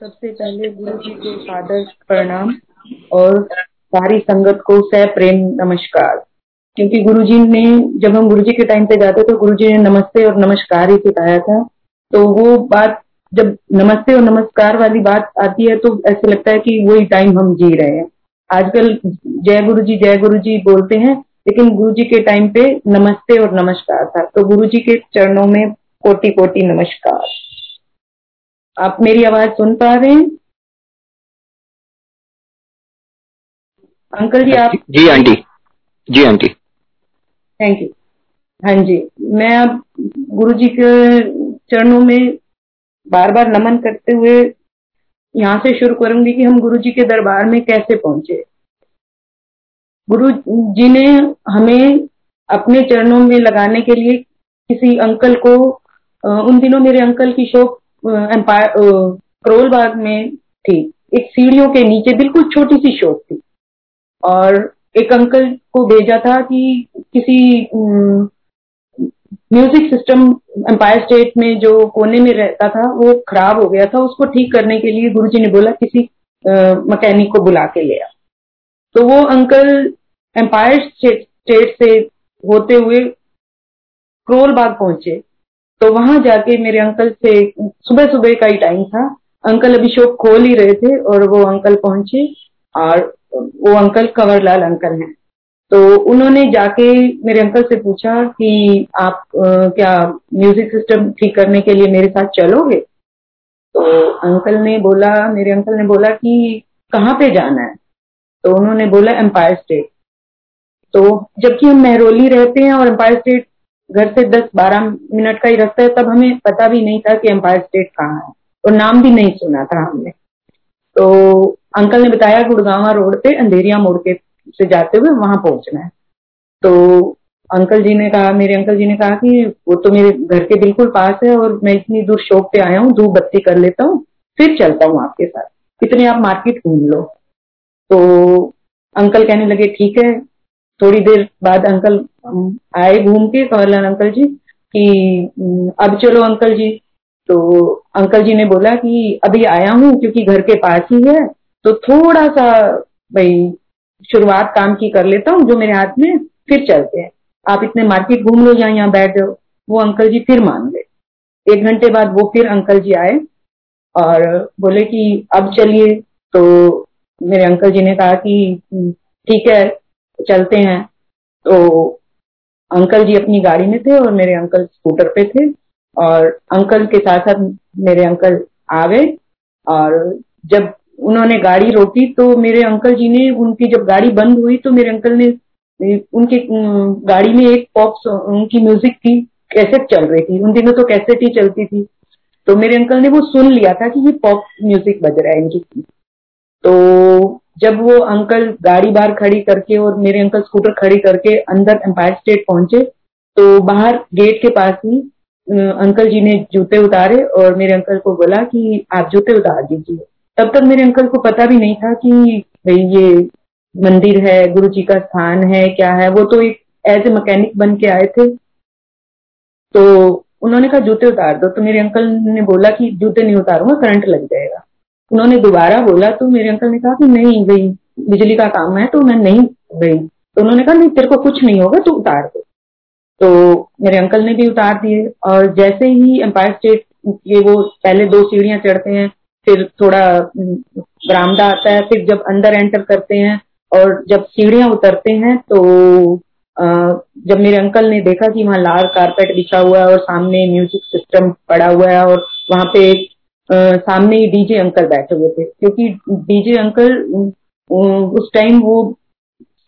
सबसे पहले गुरु जी को सादर प्रणाम और सारी संगत को सह प्रेम नमस्कार। क्योंकि गुरु जी ने, जब हम गुरु जी के टाइम पे जाते तो गुरु जी ने नमस्ते और नमस्कार ही सिखाया था। तो वो बात, जब नमस्ते और नमस्कार वाली बात आती है तो ऐसे लगता है कि वही टाइम हम जी रहे हैं। आजकल जय गुरु जी, जय गुरु जी बोलते हैं, लेकिन गुरु जी के टाइम पे नमस्ते और नमस्कार था। तो गुरु जी के चरणों में कोटि कोटि नमस्कार। आप मेरी आवाज़ सुन पा रहे हैं? अंकल जी आप जी आंटी। जी आंटी। थैंक यू हाँ जी मैं अब गुरु जी के चरणों में बार बार नमन करते हुए यहाँ से शुरू करूँगी कि हम गुरु जी के दरबार में कैसे पहुँचे। गुरु जी ने हमें अपने चरणों में लगाने के लिए किसी अंकल को उन दिनों मेरे अंकल की शोक एम्पायर करोल बाग में थी। एक सीढ़ियों के नीचे बिल्कुल छोटी सी शॉप थी। और एक अंकल को भेजा था कि किसी म्यूज़िक सिस्टम एम्पायर स्टेट में जो कोने में रहता था, वो खराब हो गया था। उसको ठीक करने के लिए गुरुजी ने बोला, किसी मैकेनिक को बुला के ले आ। तो वो अंकल एम्पायर स्टेट से होते हुए क्रोल बाग पहुँचे। तो वहाँ जाके मेरे अंकल से सुबह सुबह का ही टाइम था। अंकल अभी शॉप खोल ही रहे थे और वो अंकल पहुँचे और वो अंकल कंवरलाल अंकल हैं। तो उन्होंने जाके मेरे अंकल से पूछा कि आप आ, क्या म्यूज़िक सिस्टम ठीक करने के लिए मेरे साथ चलोगे? तो अंकल ने बोला मेरे अंकल ने बोला कि कहाँ पे जाना है? तो उन्होंने बोला एम्पायर स्टेट तो जबकि हम मेहरोली रहते हैं और एम्पायर स्टेट घर से 10-12 मिनट का ही रास्ता है, तब हमें पता भी नहीं था कि एम्पायर स्टेट कहाँ है, और नाम भी नहीं सुना था हमने। तो अंकल ने बताया गुड़गावा रोड पे, अंधेरिया मोड़ के से जाते हुए वहाँ पहुँचना है। तो अंकल जी ने कहा, मेरे अंकल जी ने कहा कि वो तो मेरे घर के बिल्कुल पास है, और मैं इतनी दूर शॉप पे आया हूँ धूप बत्ती कर लेता हूँ, फिर चलता हूँ आपके साथ। इतने आप मार्केट घूम लो। तो अंकल कहने लगे, ठीक है थोड़ी देर बाद अंकल आए घूम के कंवरलाल अंकल जी कि अब चलो अंकल जी तो अंकल जी ने बोला कि अभी आया हूँ, क्योंकि घर के पास ही है तो थोड़ा सा, भाई, शुरुआत काम की कर लेता हूँ जो मेरे हाथ में फिर चलते हैं। आप इतने मार्केट घूम लो या यहाँ बैठ जाओ। वो अंकल जी फिर मान गए। एक घंटे बाद वो फिर अंकल जी आए और बोले कि अब चलिए। तो मेरे अंकल जी ने कहा कि ठीक है चलते हैं। तो अंकल जी अपनी गाड़ी में थे और मेरे अंकल स्कूटर पे थे और अंकल के साथ साथ मेरे अंकल आ गए और जब उन्होंने गाड़ी रोकी तो मेरे अंकल जी ने उनकी जब गाड़ी बंद हुई तो मेरे अंकल ने, उनकी, गाड़ी में एक पॉप उनकी म्यूज़िक की कैसेट चल रही थी। उन दिनों तो कैसेट ही चलती थी। तो मेरे अंकल ने वो सुन लिया था कि ये पॉप म्यूज़िक बज रहा है इनकी। तो जब वो अंकल गाड़ी बाहर खड़ी करके और मेरे अंकल स्कूटर खड़ी करके अंदर एम्पायर स्टेट पहुँचे तो बाहर गेट के पास ही अंकल जी ने जूते उतारे और मेरे अंकल को बोला कि आप जूते उतार दीजिए। तब तक मेरे अंकल को पता भी नहीं था कि, भाई, ये मंदिर है गुरु जी का स्थान है, क्या है। वो तो एक एज ए मैकेनिक बन के आए थे। तो उन्होंने कहा, जूते उतार दो। तो मेरे अंकल ने बोला कि, जूते नहीं उतारूँगा करंट लग जाएगा। उन्होंने दोबारा बोला तो मेरे अंकल ने कहा कि नहीं, भाई, बिजली का काम है तो मैं नहीं गई तो उन्होंने कहा, नहीं, तेरे को कुछ नहीं होगा, तू उतार दे। तो मेरे अंकल ने भी उतार दिए, और जैसे ही एम्पायर स्टेट के वो पहले दो सीढ़ियाँ चढ़ते हैं, फिर थोड़ा बरामदा आता है, फिर जब अंदर एंटर करते हैं, और जब सीढ़ियाँ उतरते हैं तो जब मेरे अंकल ने देखा कि वहाँ लाल कारपेट बिछा हुआ है, और सामने म्यूज़िक सिस्टम पड़ा हुआ है, और वहाँ पे सामने ही डीजे अंकल बैठे हुए थे, क्योंकि डीजे अंकल उस टाइम वो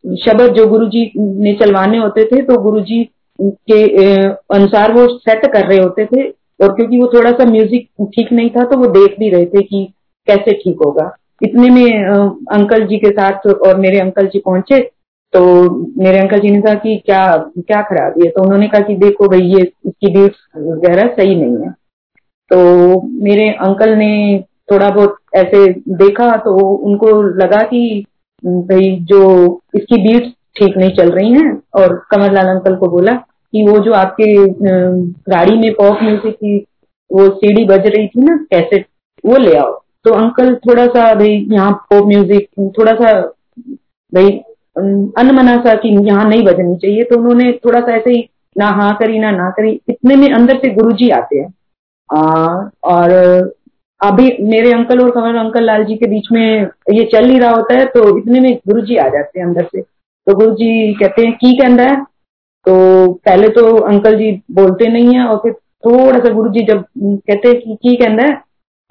शब्द जो गुरुजी ने चलवाने होते थे तो गुरुजी के अनुसार वो सेट कर रहे होते थे, और क्योंकि वो थोड़ा सा म्यूज़िक ठीक नहीं था तो वो देख भी रहे थे कि कैसे ठीक होगा। इतने में अंकल जी के साथ और मेरे अंकल जी पहुँचे तो मेरे अंकल जी ने कहा कि क्या क्या खराबी है? तो उन्होंने कहा कि देखो भाई, ये, इसकी बीट्स वगैरह सही नहीं है। तो मेरे अंकल ने थोड़ा बहुत ऐसे देखा तो उनको लगा कि भाई जो इसकी बीट ठीक नहीं चल रही हैं, और कमरलाल अंकल को बोला कि वो जो आपके गाड़ी में पॉप म्यूज़िक की वो सीडी बज रही थी ना कैसे वो ले आओ। तो अंकल थोड़ा सा, भाई, यहाँ पॉप म्यूज़िक थोड़ा सा, भाई अनमना सा कि यहाँ नहीं बजनी चाहिए। तो उन्होंने थोड़ा सा ऐसे ही, ना हाँ करी, ना ना करी। इतने में अंदर से गुरुजी आते हैं। और अभी मेरे अंकल और कमर अंकल लाल जी के बीच में ये चल ही रहा होता है तो इतने में गुरु जी आ जाते हैं अंदर से। तो गुरु जी कहते हैं, की कहना है? तो पहले तो अंकल जी बोलते नहीं है, और फिर थोड़ा सा गुरु जी जब कहते हैं कि की कहना है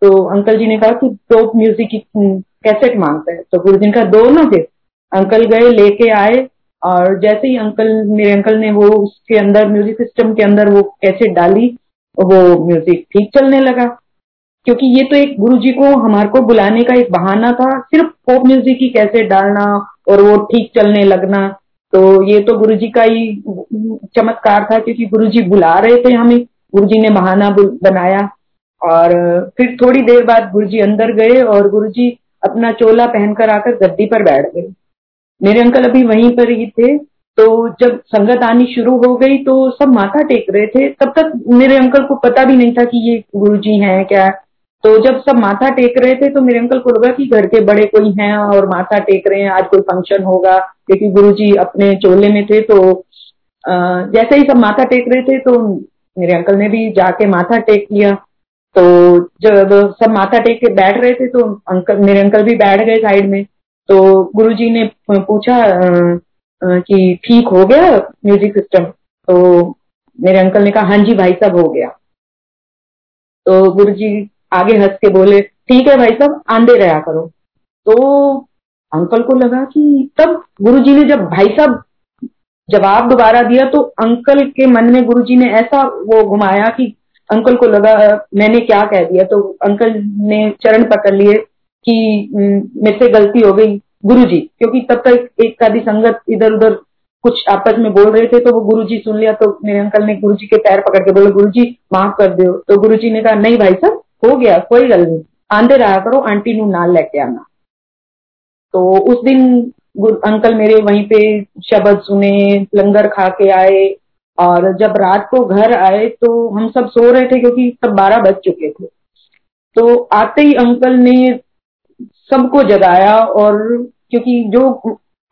तो अंकल जी ने कहा कि टॉप म्यूज़िक की कैसेट माँगता है। तो गुरु जी ने कहा, दो ना फिर। अंकल गए, लेके आए, और जैसे ही अंकल, मेरे अंकल ने वो उसके अंदर, म्यूज़िक सिस्टम के अंदर वो कैसेट डाली वो म्यूज़िक ठीक चलने लगा। क्योंकि ये तो एक गुरु जी को, हमारे को बुलाने का एक बहाना था, सिर्फ़ पॉप म्यूज़िक की कैसे डालना और वो ठीक चलने लगना। तो ये तो गुरु जी का ही चमत्कार था, क्योंकि गुरु जी बुला रहे थे हमें गुरु जी ने बहाना बनाया। और फिर थोड़ी देर बाद गुरु जी अंदर गए और गुरु जी अपना चोला पहनकर आकर गद्दी पर बैठ गए। मेरे अंकल अभी वहीं पर ही थे। तो जब संगत आनी शुरू हो गई तो सब माथा टेक रहे थे। तब तक मेरे अंकल को पता भी नहीं था कि ये गुरु जी है क्या। तो जब सब माथा टेक रहे थे तो मेरे अंकल को लगा कि घर के बड़े कोई हैं और माथा टेक रहे हैं, आज कोई फ़ंक्शन होगा, क्योंकि गुरु जी अपने चोले में थे तो जैसे ही सब माथा टेक रहे थे तो मेरे अंकल ने भी जाके माथा टेक लिया। तो जब सब माथा टेक के बैठ रहे थे तो अंकल, मेरे अंकल भी बैठ गए साइड में। तो गुरुजी ने पूछा कि ठीक हो गया म्यूज़िक सिस्टम तो मेरे अंकल ने कहा हाँ जी भाई साहब, हो गया। तो गुरु जी आगे हंस के बोले, ठीक है भाई साहब आंदे रहा करो। तो अंकल को लगा कि तब गुरु जी ने जब भाई साहब जवाब दोबारा दिया तो अंकल के मन में गुरु जी ने ऐसा वो घुमाया कि अंकल को लगा, मैंने क्या कह दिया? तो अंकल ने चरण पकड़ लिए कि मेरे से गलती हो गई। गुरु जी क्योंकि तब तक एक आदि संगत इधर उधर कुछ आपस में बोल रहे थे तो वो गुरु जी सुन लिया तो मेरे अंकल ने गुरु जी के पैर पकड़ के बोले गुरु जी माफ़ कर दो। तो गुरु जी ने कहा, नहीं भाई साहब, हो गया, कोई गल नहीं आंदे रहा करो, आंटी नु नाल लेके आना। तो उस दिन अंकल मेरे वहीं पे शब्द सुने, लंगर खा के आए, और जब रात को घर आए तो हम सब सो रहे थे, क्योंकि सब बारह बज चुके थे। तो आते ही अंकल ने सबको जगाया और क्योंकि जो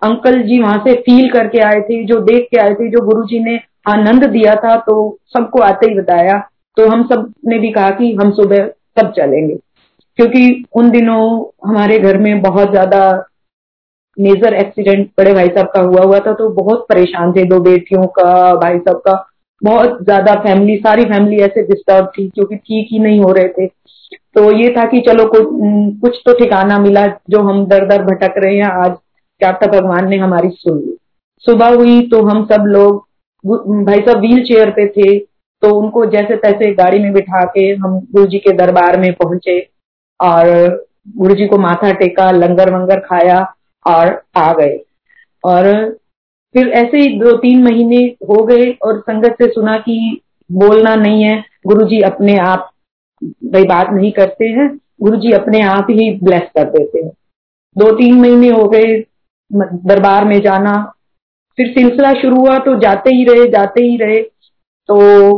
अंकल जी वहाँ से फील करके आए थे, जो देख के आए थे, जो गुरु जी ने आनंद दिया था तो सबको आते ही बताया। तो हम सबने भी कहा कि हम सुबह सब चलेंगे। क्योंकि उन दिनों हमारे घर में बहुत ज़्यादा मेजर एक्सीडेंट बड़े भाई साहब का हुआ हुआ था तो बहुत परेशान थे दो बेटियों का, भाई साहब का। बहुत ज़्यादा फैमिली सारी फैमिली ऐसे डिस्टर्ब थी क्योंकि ठीक ही नहीं हो रहे थे। तो ये था कि चलो कुछ कुछ तो ठिकाना मिला जो हम दर दर भटक रहे हैं, आज क्या था भगवान ने हमारी सुन ली। सुबह हुई तो हम सब लोग भाई साहब व्हील चेयर पे थे तो उनको जैसे तैसे गाड़ी में बिठा के हम गुरु जी के दरबार में पहुँचे और गुरु जी को माथा टेका, लंगर वंगर खाया और आ गए। और फिर ऐसे ही दो तीन महीने हो गए और संगत से सुना कि बोलना नहीं है गुरु जी अपने आप भाई बात नहीं करते हैं गुरु जी अपने आप ही ब्लेस कर देते हैं। दो तीन महीने हो गए दरबार में जाना, फिर सिलसिला शुरू हुआ तो जाते ही रहे, जाते ही रहे। तो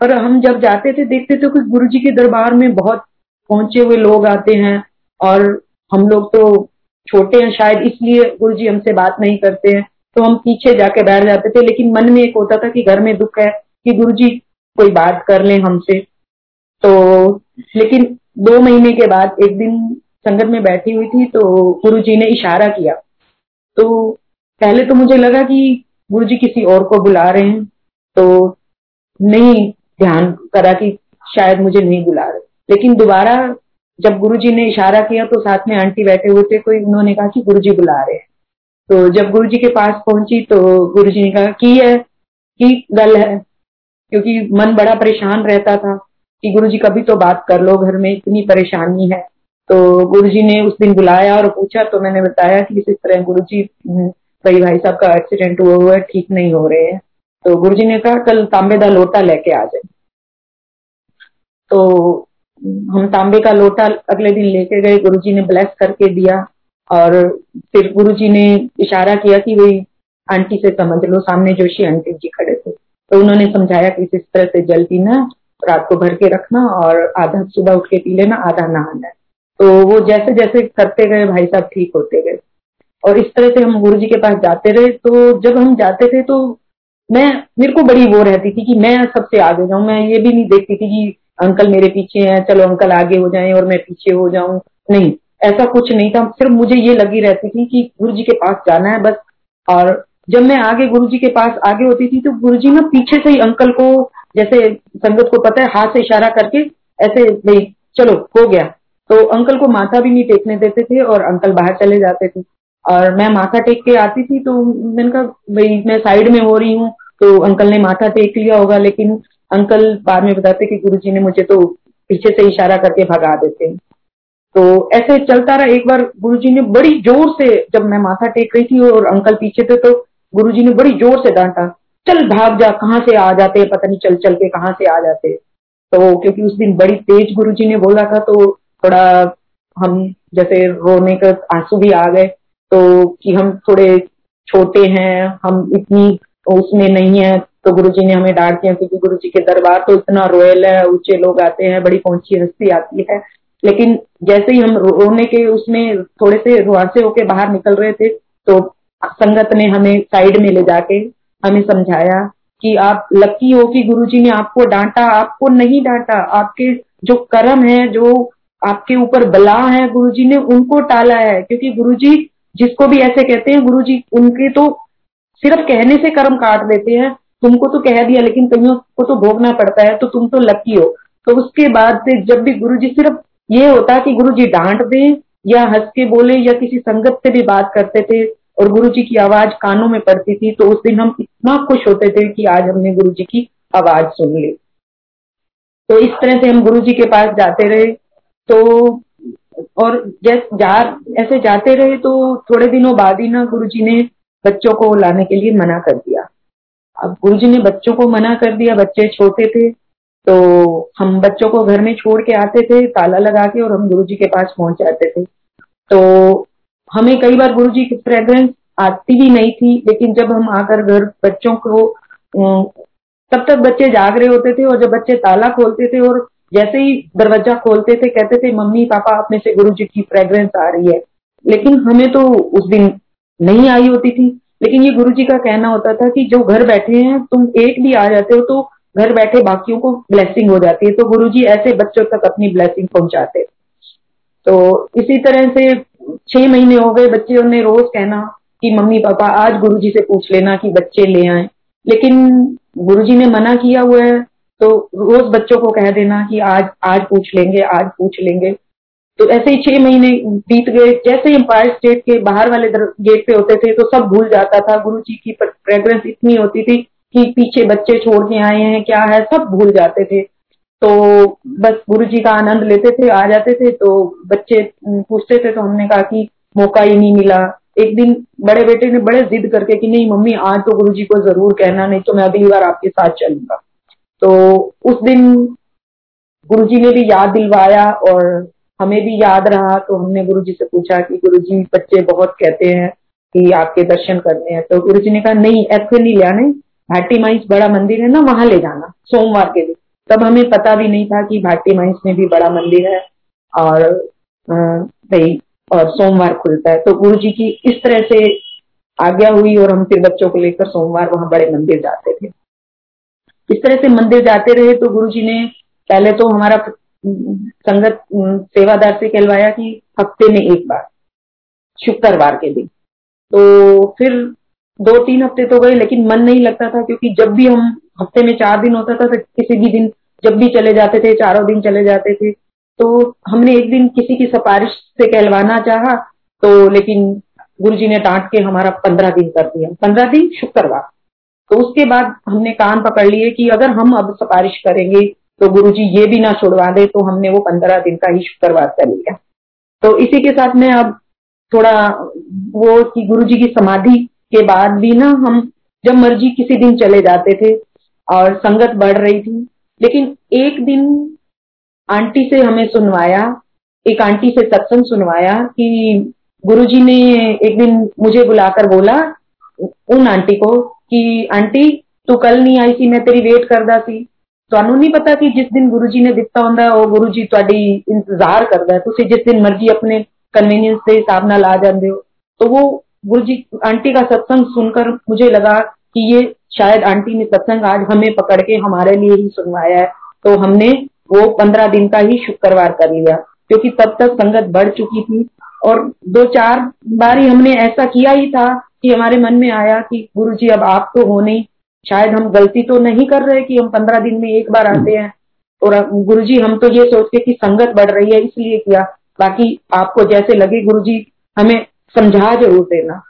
पर हम जब जाते थे, देखते थे कि गुरु जी के दरबार में बहुत पहुँचे हुए लोग आते हैं और हम लोग तो छोटे हैं, शायद इसलिए गुरु जी हमसे बात नहीं करते हैं। तो हम पीछे जाके बैठ जाते थे, लेकिन मन में एक होता था कि घर में दुख है कि गुरु जी कोई बात कर लें हमसे। तो लेकिन दो महीने के बाद एक दिन संगत में बैठी हुई थी तो गुरु जी ने इशारा किया। तो पहले तो मुझे लगा कि गुरु जी किसी और को बुला रहे हैं तो नहीं ध्यान करा कि शायद मुझे नहीं बुला रहे। लेकिन दोबारा जब गुरु जी ने इशारा किया तो साथ में आंटी बैठे हुए थे, कोई उन्होंने कहा कि गुरु जी बुला रहे हैं। तो जब गुरु जी के पास पहुँची तो गुरु जी ने कहा, की है? की गल है? क्योंकि मन बड़ा परेशान रहता था। कि गुरु जी कभी तो बात कर लो, घर में इतनी परेशानी है। तो गुरु जी ने उस दिन बुलाया और पूछा तो मैंने बताया कि इस तरह गुरुजी कई भाई साहब का एक्सीडेंट हुआ हुआ है, ठीक नहीं हो रहे हैं। तो गुरु जी ने कहा, कल तांबे का लोटा लेके आ जाए तो हम तांबे का लोटा अगले दिन लेके गए गुरु जी ने ब्लेस करके दिया और फिर गुरु जी ने इशारा किया कि वही आंटी से समझ लो, सामने जोशी आंटी जी खड़े थे। तो उन्होंने समझाया कि इस तरह से जल्दी पीना रात को भर के रखना और आधा सुबह उठ के पी लेना, आधा नहाना तो वो जैसे जैसे करते गए, भाई साहब ठीक होते गए। और इस तरह से हम गुरु जी के पास जाते रहे। तो जब हम जाते थे तो मैं, मेरे को बड़ी वो रहती थी कि मैं सबसे आगे जाऊँ। मैं ये भी नहीं देखती थी कि अंकल मेरे पीछे हैं, चलो अंकल आगे हो जाएँ और मैं पीछे हो जाऊँ। नहीं, ऐसा कुछ नहीं था। सिर्फ़ मुझे ये लगी रहती थी कि गुरु जी के पास जाना है बस। और जब मैं आगे गुरु जी के पास आगे होती थी तो गुरु जी ना पीछे से ही अंकल को जैसे संगत को पता है, हाथ से इशारा करके ऐसे भाई, चलो, हो गया। तो अंकल को माथा भी नहीं टेकने देते थे और अंकल बाहर चले जाते थे। और मैं माथा टेक के आती थी तो मैंने कहा, भाई, मैं साइड में हो रही हूँ। तो अंकल ने माथा टेक लिया होगा, लेकिन अंकल बाद में बताते कि गुरु ने मुझे तो पीछे से इशारा करके भगा देते तो ऐसे चलता रहा। एक बार गुरुजी ने बड़ी ज़ोर से, जब मैं माथा टेक रही थी और अंकल पीछे थे तो गुरुजी ने बड़ी ज़ोर से डांटा। चल भाग जा, कहाँ से आ जाते पता नहीं चल चल के कहाँ से आ जाते तो क्योंकि उस दिन बड़ी तेज गुरु जी ने बोला था तो थोड़ा हम जैसे रोने का आँसू भी आ गए तो कि हम थोड़े छोटे हैं, हम इतनी उसमें नहीं है तो गुरु जी ने हमें डांट दिया, क्योंकि गुरु जी के दरबार तो इतना रोयल है, ऊँचे लोग आते हैं, बड़ी पहुँची हस्ती आती है। लेकिन जैसे ही हम रोने के उसमें थोड़े से रुआसे होके बाहर निकल रहे थे तो संगत ने हमें साइड में ले जाके हमें समझाया कि आप लकी हो कि गुरुजी ने आपको डांटा, आपको नहीं डांटा। आपके जो कर्म है, जो आपके ऊपर बला है, गुरुजी ने उनको टाला है। क्योंकि गुरुजी जिसको भी ऐसे कहते हैं, गुरुजी उनके तो सिर्फ़ कहने से कर्म काट देते हैं। तुमको तो कह दिया, लेकिन कईयों को तो भोगना पड़ता है तो तुम तो लकी हो। तो उसके बाद से जब भी गुरु जी सिर्फ़ ये होता कि गुरु जी डांट दे, या हंस के बोले, या किसी संगत से भी बात करते थे और गुरु जी की आवाज़ कानों में पड़ती थी तो उस दिन हम इतना खुश होते थे कि आज हमने गुरु जी की आवाज़ सुन ली। तो इस तरह से हम गुरु जी के पास जाते रहे। तो और जा, ऐसे जाते रहे तो थोड़े दिनों बाद ही ना गुरु जी ने बच्चों को लाने के लिए मना कर दिया। अब गुरु जी ने बच्चों को मना कर दिया, बच्चे छोटे थे तो हम बच्चों को घर में छोड़ के आते थे, ताला लगा के और हम गुरु जी के पास पहुँच जाते थे। तो हमें कई बार गुरु जी की फ्रेग्रेंस आती भी नहीं थी, लेकिन जब हम आकर घर बच्चों को तब तक बच्चे जाग रहे होते थे और जब बच्चे ताला खोलते थे और जैसे ही दरवाज़ा खोलते थे, कहते थे, मम्मी, पापा अपने से गुरु जी की फ्रेग्रेंस आ रही है। लेकिन हमें तो उस दिन नहीं आई होती थी। लेकिन ये गुरु जी का कहना होता था कि जो घर बैठे हैं, तुम एक भी आ जाते हो तो घर बैठे बाकियों को ब्लेसिंग हो जाती है। तो गुरु जी ऐसे बच्चों तक अपनी ब्लेसिंग पहुंचाते। तो इसी तरह से छह महीने हो गए बच्चे ने रोज कहना कि मम्मी, पापा, आज गुरु जी से पूछ लेना कि बच्चे ले आए। लेकिन गुरु जी ने मना किया हुआ है तो रोज बच्चों को कह देना कि आज आज पूछ लेंगे, आज पूछ लेंगे। तो ऐसे ही छह महीने बीत गए। जैसे ही एम्पायर स्टेट के बाहर वाले गेट पे होते थे तो सब भूल जाता था। गुरु जी की फ्रेग्रेंस इतनी होती थी कि पीछे बच्चे छोड़ के आए हैं, क्या है? सब भूल जाते थे। तो बस गुरु जी का आनंद लेते थे, आ जाते थे तो बच्चे पूछते थे तो हमने कहा कि मौका ही नहीं मिला। एक दिन बड़े बेटे ने बड़े जिद करके कि नहीं, मम्मी, आज तो गुरु जी को ज़रूर कहना, नहीं तो मैं अगली बार आपके साथ चलूँगा। तो उस दिन गुरु जी ने भी याद दिलवाया और हमें भी याद रहा तो हमने गुरु जी से पूछा कि गुरु जी बच्चे बहुत कहते हैं कि आपके दर्शन करने हैं। तो गुरु जी ने कहा, नहीं, ऐसे नहीं लिया नहीं भाटी माइंस बड़ा मंदिर है ना, वहाँ ले जाना, सोमवार के दिन। तब हमें पता भी नहीं था कि भाटी माइंस में भी बड़ा मंदिर है और भाई और सोमवार खुलता है। तो गुरु जी की इस तरह से आज्ञा हुई और हम फिर बच्चों को लेकर सोमवार वहाँ बड़े मंदिर जाते थे। इस तरह से मंदिर जाते रहे तो गुरु जी ने पहले तो हमारा संगत सेवादार से कहलवाया कि हफ़्ते में एक बार, शुक्रवार के दिन। तो फिर दो तीन हफ़्ते तो गए, लेकिन मन नहीं लगता था, क्योंकि जब भी हम हफ़्ते में चार दिन होता था तो किसी भी दिन जब भी चले जाते थे, चारों दिन चले जाते थे तो हमने एक दिन किसी की सिफारिश से कहलवाना चाहा तो लेकिन गुरु जी ने डांट के हमारा पंद्रह दिन कर दिया। पंद्रह दिन शुक्रवार। तो उसके बाद हमने कान पकड़ लिए कि अगर हम अब सिफारिश करेंगे तो गुरु जी ये भी ना छुड़वा दे तो हमने वो पंद्रह दिन का ही शुक्रवार कर लिया। तो इसी के साथ में अब थोड़ा वो कि गुरु जी की समाधि के बाद भी ना हम जब मर्जी किसी दिन चले जाते थे और संगत बढ़ रही थी लेकिन एक दिन आंटी से हमें सुनवाया एक आंटी से सत्संग सुनवाया कि गुरुजी ने एक दिन मुझे बुलाकर बोला उन आंटी को कि आंटी तू कल नहीं आई थी मैं तेरी वेट करदा सी ਤੁਹਾਨੂੰ ਨਹੀਂ ਪਤਾ ਕਿ ਜਿਸ ਦਿਨ ਗੁਰੂ ਜੀ ਨੇ ਦਿੱਤਾ ਹੁੰਦਾ ਉਹ ਗੁਰੂ ਜੀ ਤੁਹਾਡੀ ਇੰਤਜ਼ਾਰ ਕਰਦਾ ਹੈ ਤੁਸੀਂ ਜਿਸ दिन मर्जी अपने कन्वीनियंस के हिसाब नाल आ जाते हो तो वो गुरु जी आंटी का सत्संग सुनकर मुझे लगा कि ये शायद आंटी ने सत्संग आज हमें पकड़ के हमारे लिए ही सुनवाया है। तो हमने वो पंद्रह दिन का ही शुक्रवार कर लिया, क्योंकि तब तक संगत बढ़ चुकी थी। और दो चार बार ही हमने ऐसा किया ही था कि हमारे मन में आया कि गुरु जी अब आप तो हो नहीं। शायद हम गलती तो नहीं कर रहे कि हम पंद्रह दिन में एक बार आते हैं। और गुरु जी हम तो ये सोचते कि संगत बढ़ रही है, इसलिए किया। बाकी आपको जैसे लगे गुरु जी हमें समझा ज़रूर देना।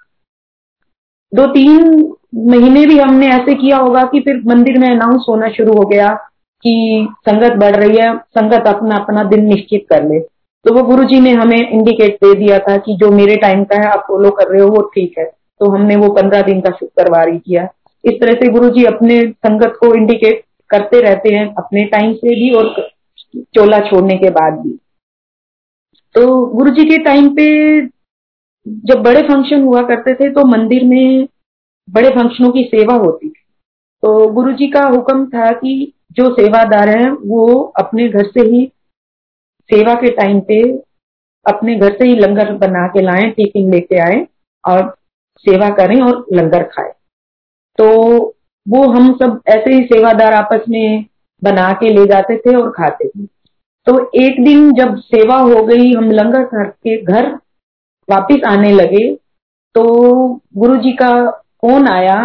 दो तीन महीने भी हमने ऐसे किया होगा कि फिर मंदिर में अनाउंस होना शुरू हो गया कि संगत बढ़ रही है, संगत अपना अपना दिन निश्चित कर ले। तो वो गुरु जी ने हमें इंडिकेट दे दिया था कि जो मेरे टाइम का है, आप फॉलो कर रहे हो, वो ठीक है। तो हमने वो पंद्रह दिन का शुक्रवार ही किया। इस तरह से गुरु जी अपने संगत को इंडिकेट करते रहते हैं, अपने टाइम से भी और चोला छोड़ने के बाद भी। तो गुरु जी के टाइम पे जब बड़े फ़ंक्शन हुआ करते थे तो मंदिर में बड़े फंक्शनों की सेवा होती थी। तो गुरु जी का हुक्म था कि जो सेवादार हैं, वो अपने घर से ही सेवा के टाइम पे अपने घर से ही लंगर बना के लाएँ, टिफ़िन लेके आए और सेवा करें और लंगर खाएँ। तो वो हम सब ऐसे ही सेवादार आपस में बना के ले जाते थे और खाते थे। तो एक दिन जब सेवा हो गई, हम लंगर करके घर वापिस आने लगे तो गुरु जी का फ़ोन आया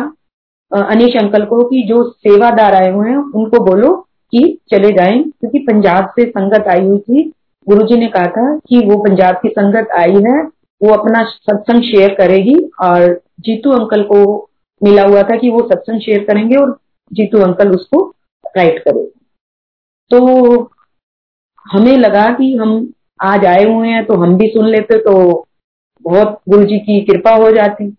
अनिश अंकल को कि जो सेवादार आए हुए हैं, उनको बोलो कि चले जाएँ, क्योंकि पंजाब से संगत आई हुई थी। गुरु जी ने कहा था कि वो पंजाब की संगत आई है, वो अपना सत्संग शेयर करेगी, और जीतू अंकल को मिला हुआ था कि वो सत्संग शेयर करेंगे, और जीतू अंकल उसको राइट करेंगे तो हमें लगा कि हम आज आए हुए हैं तो हम भी सुन लेते तो बहुत गुरु जी की कृपा हो जाती।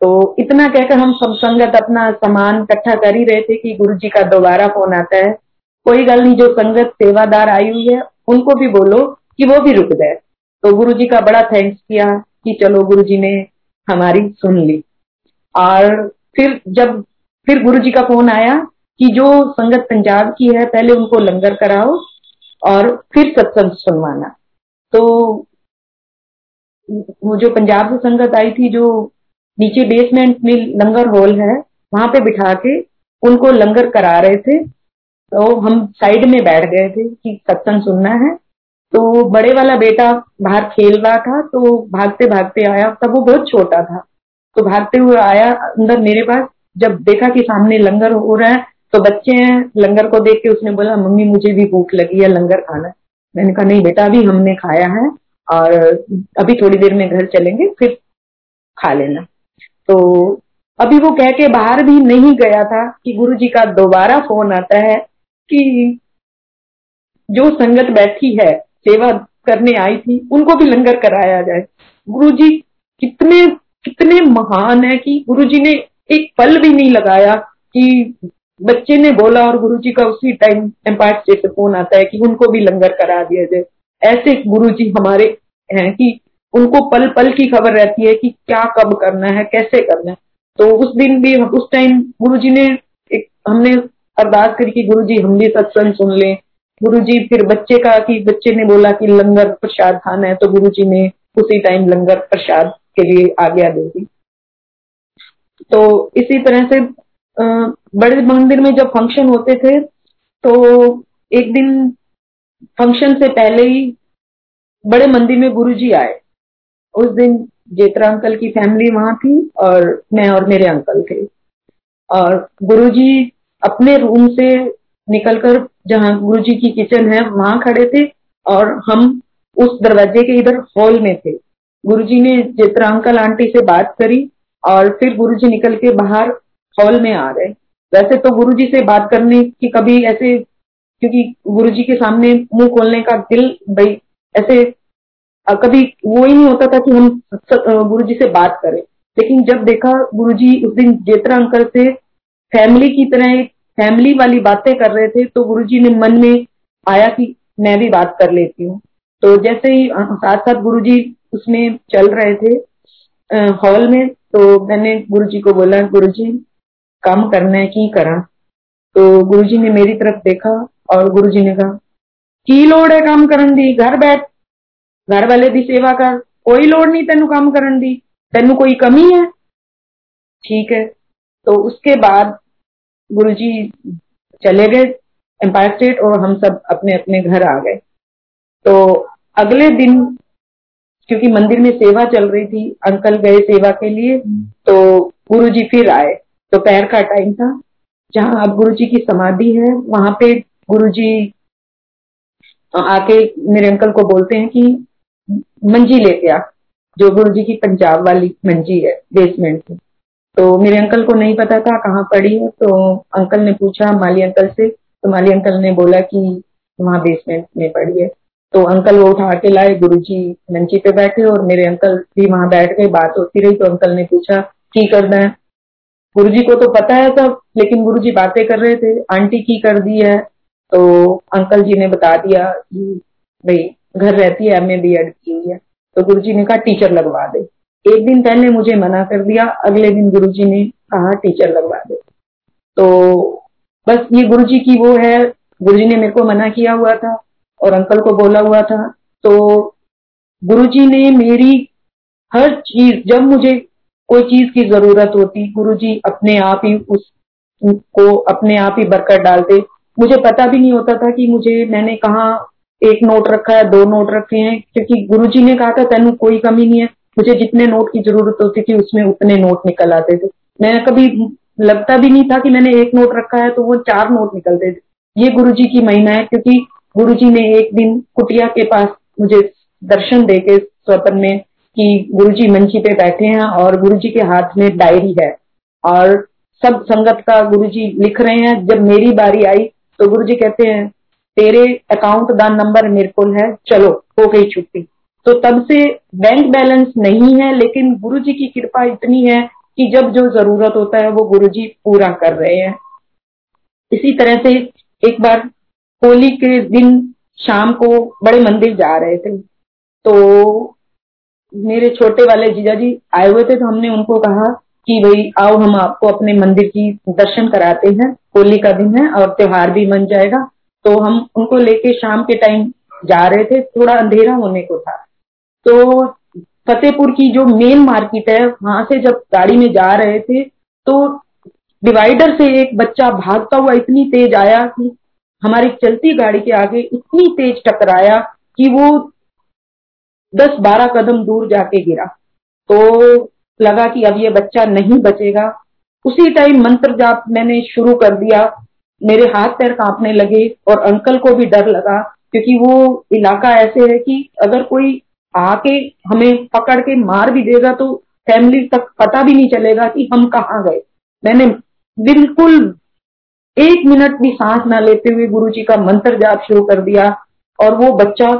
तो इतना कहकर हम सब संगत अपना सामान इकट्ठा कर ही रहे थे कि गुरु जी का दोबारा फ़ोन आता है। कोई गल नहीं, जो संगत सेवादार आई हुई है, उनको भी बोलो कि वो भी रुक जाए। तो गुरु जी का बड़ा थैंक्स किया कि चलो गुरु जी ने हमारी सुन ली। और फिर जब, फिर गुरु जी का फ़ोन आया कि जो संगत पंजाब की है, पहले उनको लंगर कराओ और फिर सत्संग सुनवाना। तो वो जो पंजाब से संगत आई थी, जो नीचे बेसमेंट में लंगर हॉल है, वहाँ पे बिठा के उनको लंगर करा रहे थे। तो हम साइड में बैठ गए थे कि सत्संग सुनना है। तो बड़े वाला बेटा बाहर खेल रहा था तो भागते भागते आया। तब वो बहुत छोटा था। तो भागते हुए आया अंदर मेरे पास। जब देखा कि सामने लंगर हो रहा है तो बच्चे हैं, लंगर को देख के उसने बोला, मम्मी, मुझे भी भूख लगी है, लंगर खाना मैंने कहा, नहीं बेटा, अभी हमने खाया है। और अभी थोड़ी देर में घर चलेंगे, फिर खा लेना। तो अभी वो कह के बाहर भी नहीं गया था कि गुरु जी का दोबारा फ़ोन आता है कि जो संगत बैठी है, सेवा करने आई थी, उनको भी लंगर कराया जाए। गुरु जी कितने कितने महान है कि गुरु जी ने एक पल भी नहीं लगाया कि बच्चे ने बोला और गुरु जी का उसी टाइम एम्पायर स्टेट से फ़ोन आता है कि उनको भी लंगर करा दिया जाए। ऐसे गुरु जी हमारे हैं कि उनको पल पल की खबर रहती है कि क्या कब करना है, कैसे करना है। तो उस दिन भी उस टाइम गुरु जी ने एक, हमने अरदास करी कि गुरु जी हम भी सत्संग सुन लें। गुरु जी फिर बच्चे का कि बच्चे ने बोला कि लंगर प्रसाद खाना है तो गुरु जी ने उसी टाइम लंगर प्रसाद के लिए आज्ञा दे दी। तो इसी तरह से बड़े मंदिर में जब फ़ंक्शन होते थे तो एक दिन फ़ंक्शन से पहले ही बड़े मंदिर में गुरु जी आए। उस दिन जेतरा अंकल की फैमिली वहाँ थी और मैं और मेरे अंकल थे। और गुरु जी अपने रूम से निकलकर जहाँ गुरु जी की किचन है, वहाँ खड़े थे और हम उस दरवाजे के इधर हॉल में थे। गुरु जी ने जितना अंकल आंटी से बात करी और फिर गुरु जी निकल के बाहर हॉल में आ गए वैसे तो गुरु जी से बात करने की कभी ऐसे क्योंकि गुरु जी के सामने मुँह खोलने का दिल, भाई, ऐसे कभी वो ही नहीं होता था कि हम गुरु जी से बात करें। लेकिन जब देखा गुरु जी उस दिन जेतरा अंकल से फैमिली की तरह एक फैमिली वाली बातें कर रहे थे तो गुरु जी ने मन में आया कि मैं भी बात कर लेती हूँ। तो जैसे ही साथ साथ गुरु जी उसमें चल रहे थे हॉल में तो मैंने गुरु जी को बोला गुरु जी काम करना है की करा? तो गुरु जी ने मेरी तरफ़ देखा और गुरु जी ने कहा, की लोड़ है काम करन दी? घर बैठ। घर वाले दी सेवा कर। कोई लोड़ नहीं तेन काम करन दी। तेन कोई कमी है? ठीक है। तो उसके बाद गुरु जी चले गए एम्पायर स्टेट और हम सब अपने अपने घर आ गए। तो अगले दिन, क्योंकि मंदिर में सेवा चल रही थी, अंकल गए सेवा के लिए तो गुरु जी फिर आए। तो का टाइम था, जहाँ अब गुरु जी की समाधि है, वहाँ पे गुरुजी आके मेरे अंकल को बोलते हैं कि मंजी लेके आ, जो गुरु जी की पंजाब वाली मंजी है बेसमेंट से तो मेरे अंकल को नहीं पता था कहाँ पड़ी है तो अंकल ने पूछा माली अंकल से तो माली अंकल ने बोला कि वहाँ बेसमेंट में पड़ी है। तो अंकल वो उठा के लाए गुरु जी मंची पे बैठे और मेरे अंकल भी वहाँ बैठ गए, बात होती रही तो अंकल ने पूछा, की करना है? गुरु जी को तो पता है सब, लेकिन गुरु जी बातें कर रहे थे, आंटी की कर दी है तो अंकल जी ने बता दिया कि भाई, घर रहती है एम ए बी एड की हुई है। तो गुरु जी ने कहा टीचर लगवा दे। एक दिन पहले मुझे मना कर दिया, अगले दिन गुरु जी ने कहा टीचर लगवा दे। तो बस ये गुरु जी की वो है गुरु जी ने मेरे को मना किया हुआ था और अंकल को बोला हुआ था। तो गुरु जी ने मेरी हर चीज़, जब मुझे कोई चीज़ की ज़रूरत होती गुरु जी अपने आप ही उसको अपने आप ही बरकत डालते। मुझे पता भी नहीं होता था कि मुझे, मैंने कहा एक नोट रखा है, दो नोट रखे हैं, क्योंकि गुरुजी ने कहा था, तेन कोई कमी नहीं है। मुझे जितने नोट की ज़रूरत होती थी, उसमें उतने नोट निकल आते थे। मैं कभी लगता भी नहीं था कि मैंने एक नोट रखा है तो वो चार नोट निकलते थे। ये गुरु जी की महिमा है, क्योंकि गुरु जी ने एक दिन कुटिया के पास मुझे दर्शन दे के स्वपन में कि गुरु जी मंची पे बैठे हैं और गुरु जी के हाथ में डायरी है। और सब संगत का गुरु जी लिख रहे हैं। जब मेरी बारी आई तो गुरु जी कहते हैं, तेरे अकाउंट का नंबर मेरे को है, चलो, हो गई छुट्टी। तो तब से बैंक बैलेंस नहीं है, लेकिन गुरु जी की कृपा इतनी है कि जब जो ज़रूरत होता है, वो गुरु जी पूरा कर रहे हैं। इसी तरह से एक बार होली के दिन शाम को बड़े मंदिर जा रहे थे। तो मेरे छोटे वाले जीजा जी आए हुए थे तो हमने उनको कहा कि भाई, आओ हम आपको अपने मंदिर की दर्शन कराते हैं, होली का दिन है और त्योहार भी मन जाएगा। तो हम उनको लेके शाम के टाइम जा रहे थे, थोड़ा अंधेरा होने को था। तो फतेहपुर की जो मेन मार्केट है, वहाँ से जब गाड़ी में जा रहे थे तो डिवाइडर से एक बच्चा भागता हुआ इतनी तेज आया कि हमारी चलती गाड़ी के आगे इतनी तेज टकराया कि वो दस बारह कदम दूर जाके गिरा। तो लगा कि अब ये बच्चा नहीं बचेगा। उसी टाइम मंत्र जाप मैंने शुरू कर दिया। मेरे हाथ पैर कांपने लगे और अंकल को भी डर लगा, क्योंकि वो इलाका ऐसे है कि अगर कोई आके हमें पकड़ के मार भी देगा तो फैमिली तक पता भी नहीं चलेगा कि हम कहाँ गए। मैंने बिल्कुल एक मिनट भी सांस ना लेते हुए गुरु जी का मंत्र जाप शुरू कर दिया और वो बच्चा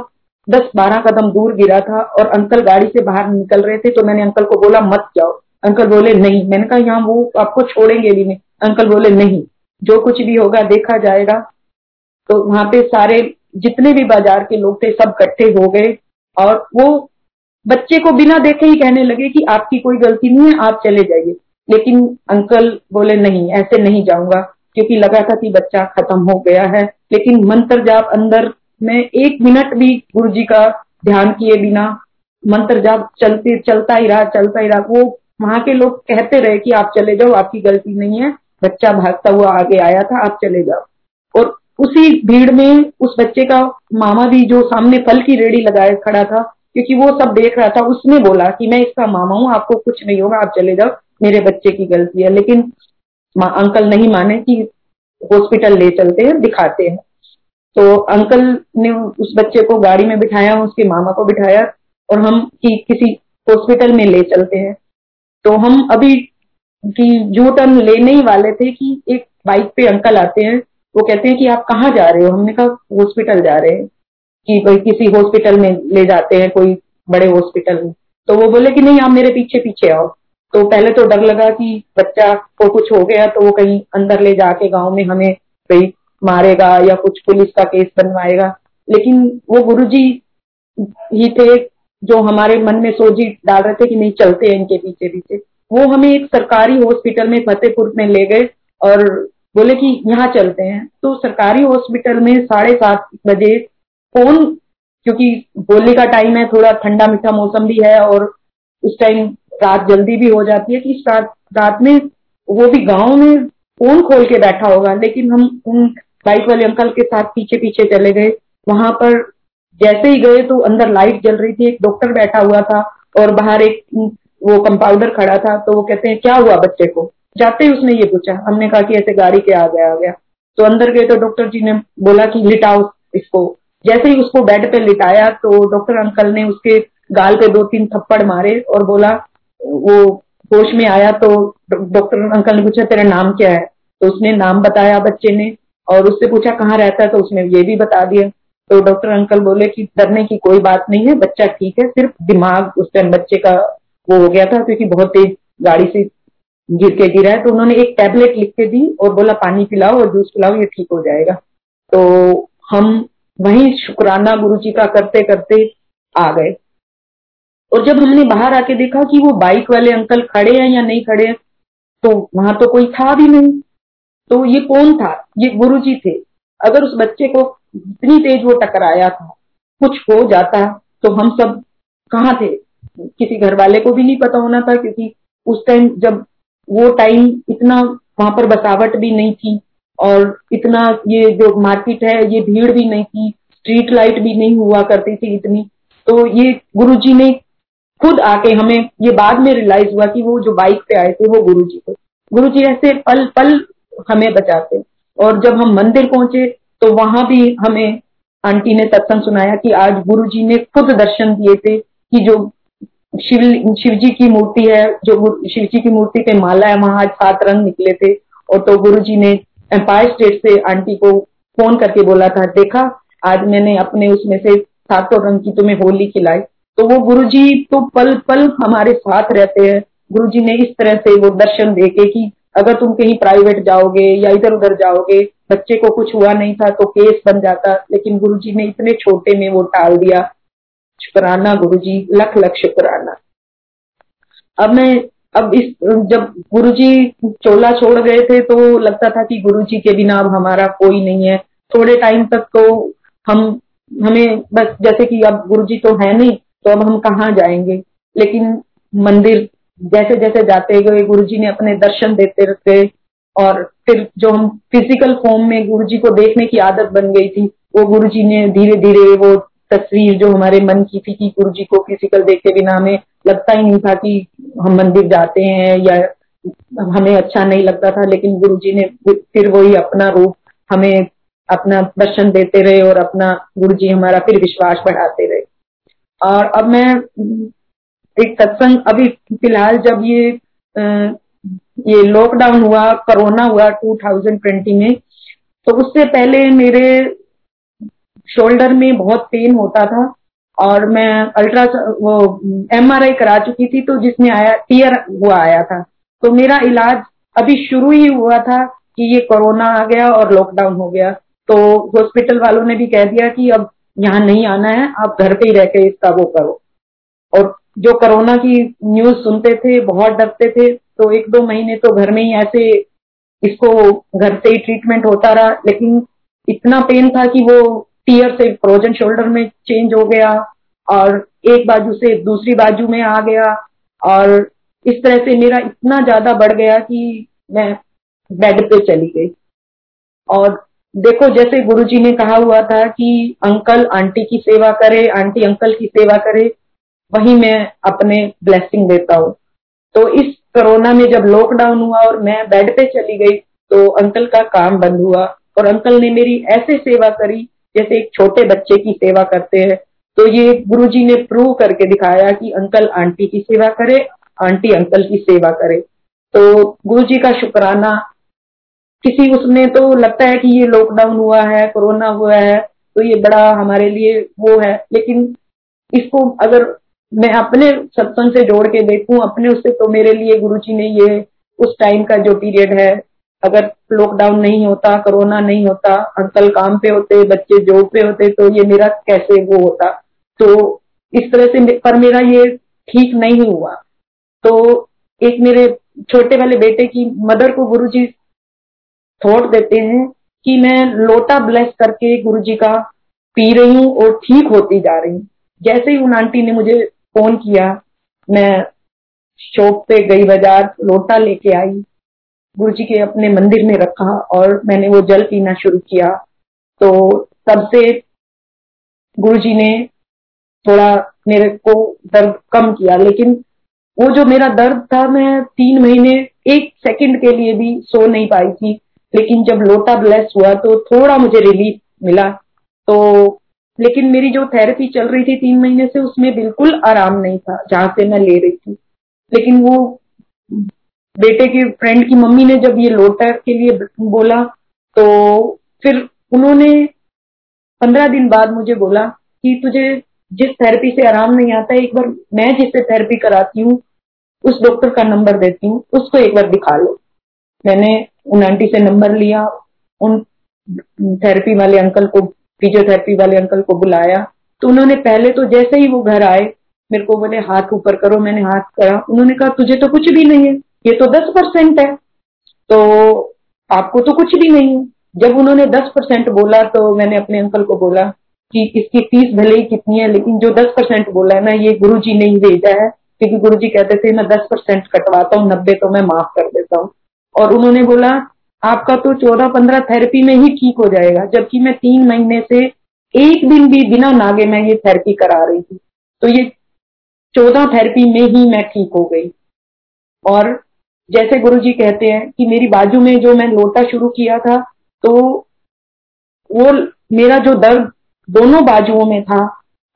दस बारह कदम दूर गिरा था और अंकल गाड़ी से बाहर निकल रहे थे तो मैंने अंकल को बोला, मत जाओ। अंकल बोले, नहीं। मैंने कहा, यहाँ वो आपको छोड़ेंगे भी नहीं। अंकल बोले, नहीं। जो कुछ भी होगा देखा जाएगा। तो वहाँ पे सारे जितने भी बाज़ार के लोग थे, सब इकट्ठे हो गए और वो बच्चे को बिना देखे ही कहने लगे कि आपकी कोई गलती नहीं है, आप चले जाइए। लेकिन अंकल बोले, नहीं, ऐसे नहीं जाऊँगा, क्योंकि लगा था कि बच्चा खत्म हो गया है। लेकिन मंत्र जाप अंदर में एक मिनट भी गुरु जी का ध्यान किए बिना मंत्र जाप चलते, चलता ही रहा, चलता ही रहा। वो वहाँ के लोग कहते रहे कि आप चले जाओ, आपकी गलती नहीं है। बच्चा भागता हुआ आगे आया था, आप चले जाओ। और उसी भीड़ में उस बच्चे का मामा भी जो सामने फल की रेडी लगाए खड़ा था, क्योंकि वो सब देख रहा था, उसने बोला कि मैं इसका मामा हूँ, आपको कुछ नहीं होगा, आप चले जाओ, मेरे बच्चे की गलती है। लेकिन अंकल नहीं माने कि हॉस्पिटल ले चलते हैं, दिखाते हैं। तो अंकल ने उस बच्चे को गाड़ी में बिठाया, उसके मामा को बिठाया और हम कि, किसी हॉस्पिटल में ले चलते हैं। तो हम अभी कि यू टर्न लेने ही वाले थे कि एक बाइक पे अंकल आते हैं, वो कहते हैं कि आप कहाँ जा रहे हो? हमने कहा, हॉस्पिटल जा रहे हैं। कि भाई किसी हॉस्पिटल में ले जाते हैं, कोई बड़े हॉस्पिटल में। तो वो बोले कि नहीं, आप मेरे पीछे पीछे आओ। तो पहले तो डर लगा कि बच्चा को कुछ हो गया तो वो कहीं अंदर ले जाके गाँव में हमें भाई मारेगा या कुछ पुलिस का केस बनवाएगा। लेकिन वो गुरु जी ही थे जो हमारे मन में सोची डाल रहे थे कि नहीं, चलते हैं इनके पीछे पीछे। वो हमें एक सरकारी हॉस्पिटल में फतेहपुर में ले गए और बोले कि यहाँ चलते हैं। तो सरकारी हॉस्पिटल में साढ़े सात बजे फ़ोन, क्योंकि होली का टाइम है, थोड़ा ठंडा मीठा मौसम भी है और उस टाइम रात जल्दी भी हो जाती है कि इस रात रात में वो भी गाँव में फ़ोन खोल के बैठा होगा। लेकिन हम उन बाइक वाले अंकल के साथ पीछे पीछे चले गए। वहाँ पर जैसे ही गए तो अंदर लाइट जल रही थी, एक डॉक्टर बैठा हुआ था और बाहर एक वो कंपाउंडर खड़ा था तो वो कहते हैं, क्या हुआ बच्चे को? जाते ही उसने ये पूछा। हमने कहा कि ऐसे गाड़ी के आ गया आ गया। तो अंदर गए तो डॉक्टर जी ने बोला कि, लिटाओ इसको। जैसे ही उसको बेड पे लिटाया तो डॉक्टर अंकल ने उसके गाल पे दो तीन थप्पड़ मारे और बोला, वो होश में आया तो डॉक्टर अंकल ने पूछा, तेरा नाम क्या है? तो उसने नाम बताया बच्चे ने। और उससे पूछा, कहाँ रहता है? तो उसने ये भी बता दिया। तो डॉक्टर अंकल बोले कि, डरने की कोई बात नहीं है, बच्चा ठीक है, सिर्फ़ दिमाग उस टाइम बच्चे का वो हो गया था क्योंकि बहुत तेज गाड़ी से गिर के गिरा है। तो उन्होंने एक टैबलेट लिख के दी और बोला, पानी पिलाओ और जूस पिलाओ, ये ठीक हो जाएगा। तो हम वही शुक्राना गुरु जी का करते करते आ गए। और जब हमने बाहर आके देखा कि वो बाइक वाले अंकल खड़े हैं या नहीं खड़े हैं तो वहाँ तो कोई था भी नहीं। तो ये कौन था? ये गुरु जी थे। अगर उस बच्चे को इतनी तेज वो टकराया था, कुछ हो जाता तो हम सब कहाँ थे? किसी घर वाले को भी नहीं पता होना था, क्योंकि उस टाइम जब वो टाइम इतना वहाँ पर बसावट भी नहीं थी और इतना ये जो मार्केट है, ये भीड़ भी नहीं थी स्ट्रीट लाइट भी नहीं हुआ करती थी इतनी तो ये गुरुजी ने खुद आके हमें ये बाद में रियलाइज़ हुआ कि वो जो बाइक पे आए थे, वो गुरुजी थे। गुरुजी ऐसे पल पल हमें बचाते और जब हम मंदिर पहुँचे तो वहाँ भी हमें आंटी ने सत्संग सुनाया कि आज गुरु जी ने खुद दर्शन दिए थे कि जो शिव शिव जी की मूर्ति है, जो शिव जी की मूर्ति पे माला है वहाँ आज सात रंग निकले थे। और तो गुरु जी ने एम्पायर स्टेट से आंटी को फ़ोन करके बोला था, देखा, आज मैंने अपने उसमें से सातों रंग की तुम्हें होली खिलाई। तो वो गुरु जी तो पल पल हमारे साथ रहते हैं। गुरु जी ने इस तरह से वो दर्शन देके कि अगर तुम कहीं प्राइवेट जाओगे या इधर उधर जाओगे, बच्चे को कुछ हुआ नहीं था तो केस बन जाता, लेकिन गुरु जी ने इतने छोटे में वो टाल दिया। शुक्राना गुरु जी लख लख शुक्राना। अब मैं, अब इस, जब गुरु जी चोला छोड़ गए थे तो लगता था कि गुरु जी के बिना अब हमारा कोई नहीं है। थोड़े टाइम तक तो हम, हमें बस, जैसे कि अब गुरु जी तो है नहीं तो अब हम कहाँ जाएँगे? लेकिन मंदिर जैसे जैसे जाते गए गुरु जी ने अपने दर्शन देते रहते और फिर जो हम फ़िज़िकल फॉर्म में गुरु जी को देखने की आदत बन गई थी, वो गुरु जी ने धीरे धीरे वो तस्वीर जो हमारे मन की थी कि गुरु जी को फ़िज़िकल देखे बिना हमें लगता ही नहीं था कि हम मंदिर जाते हैं या हमें अच्छा नहीं लगता था, लेकिन गुरु जी ने फिर वही अपना रूप हमें अपना दर्शन देते रहे और अपना गुरु जी हमारा फिर विश्वास बढ़ाते रहे। और अब मैं एक सत्संग अभी फ़िलहाल जब ये आ, ये लॉकडाउन हुआ कोरोना हुआ 2020 में तो उससे पहले मेरे शोल्डर में बहुत पेन होता था और मैं अल्ट्रा वो एमआरआई करा चुकी थी तो जिसमें आया टीयर हुआ आया था। तो मेरा इलाज अभी शुरू ही हुआ था कि ये कोरोना आ गया और लॉकडाउन हो गया। तो हॉस्पिटल वालों ने भी कह दिया कि अब यहाँ नहीं आना है आप घर पे ही रह के इसका वो करो। और जो कोरोना की न्यूज़ सुनते थे, बहुत डरते थे तो एक दो महीने तो घर में ही ऐसे इसको घर से ही ट्रीटमेंट होता रहा, लेकिन इतना पेन था कि वो टीयर से फ्रोजन शोल्डर में चेंज हो गया और एक बाजू से दूसरी बाजू में आ गया और इस तरह से मेरा इतना ज़्यादा बढ़ गया कि मैं बेड पे चली गई। और देखो, जैसे गुरुजी ने कहा हुआ था कि अंकल आंटी की सेवा करे, आंटी अंकल की सेवा करे वही मैं अपने ब्लेसिंग देता हूँ। तो इस कोरोना में जब लॉकडाउन हुआ और मैं बेड पे चली गई तो अंकल का काम बंद हुआ और अंकल ने मेरी ऐसे सेवा करी जैसे एक छोटे बच्चे की सेवा करते हैं। तो ये गुरुजी ने प्रूव करके दिखाया कि अंकल आंटी की सेवा करे आंटी अंकल की सेवा करे। तो गुरुजी का शुक्राना, किसी उसमें तो लगता है कि ये लॉकडाउन हुआ है कोरोना हुआ है तो ये बड़ा हमारे लिए वो है। लेकिन इसको अगर मैं अपने सत्संग से जोड़ के देखूँ, अपने उससे तो मेरे लिए गुरुजी ने ये उस टाइम का जो पीरियड है, अगर लॉकडाउन नहीं होता कोरोना नहीं होता अंकल काम पे होते, बच्चे जॉब पे होते तो ये मेरा कैसे वो होता? तो इस तरह से पर मेरा ये ठीक नहीं हुआ। तो एक मेरे छोटे वाले बेटे की मदर को गुरुजी थॉट देते हैं कि मैं लोटा ब्लेस करके गुरु जी का पी रही हूँ और ठीक होती जा रही हूँ। जैसे ही उन आंटी ने मुझे फ़ोन किया। मैं शॉप पे गई, बाज़ार लोटा लेके आई। गुरु जी के अपने मंदिर में रखा और मैंने वो जल पीना शुरू किया। तो तब से गुरु जी ने थोड़ा मेरे को दर्द कम किया, लेकिन वो जो मेरा दर्द था, मैं तीन महीने, एक सेकंड के लिए भी सो नहीं पाई थी। लेकिन जब लोटा ब्लेस हुआ तो थोड़ा मुझे रिलीफ मिला। तो लेकिन मेरी जो थेरेपी चल रही थी तीन महीने से, उसमें बिल्कुल आराम नहीं था, जहाँ से मैं ले रही थी। लेकिन वो बेटे के फ्रेंड की मम्मी ने जब ये लोटा के लिए बोला तो फिर उन्होंने पंद्रह दिन बाद मुझे बोला कि तुझे जिस थेरेपी से आराम नहीं आता, एक बार मैं जिससे थेरेपी कराती हूँ, उस डॉक्टर का नंबर देती हूँ, उसको एक बार दिखा लो। मैंने उन आंटी से नंबर लिया, उन थेरेपी वाले अंकल को फिजियोथेरेपी वाले अंकल को बुलाया। तो उन्होंने पहले तो जैसे ही वो घर आए, मेरे को बोले, हाथ ऊपर करो, मैंने हाथ करा। उन्होंने कहा, तुझे तो कुछ भी नहीं है, ये तो दस परसेंट है। तो आपको तो कुछ भी नहीं है। जब उन्होंने दस परसेंट बोला तो मैंने अपने अंकल को बोला कि इसकी फ़ीस भले ही कितनी है, लेकिन जो दस परसेंट बोला है ना, ये गुरु जी ने ही भेजा है, क्योंकि गुरु जी कहते थे, मैं दस परसेंट कटवाता हूँ, नब्बे तो मैं माफ़ कर देता हूँ। और उन्होंने बोला आपका तो चौदह पंद्रह थेरेपी में ही ठीक हो जाएगा, जबकि मैं तीन महीने से एक दिन भी बिना नागे मैं ये थेरेपी करा रही थी। तो ये चौदह थेरेपी में ही मैं ठीक हो गई। और जैसे गुरु जी कहते हैं कि मेरी बाजू में जो मैं लोटा शुरू किया था तो वो मेरा जो दर्द दोनों बाजुओं में था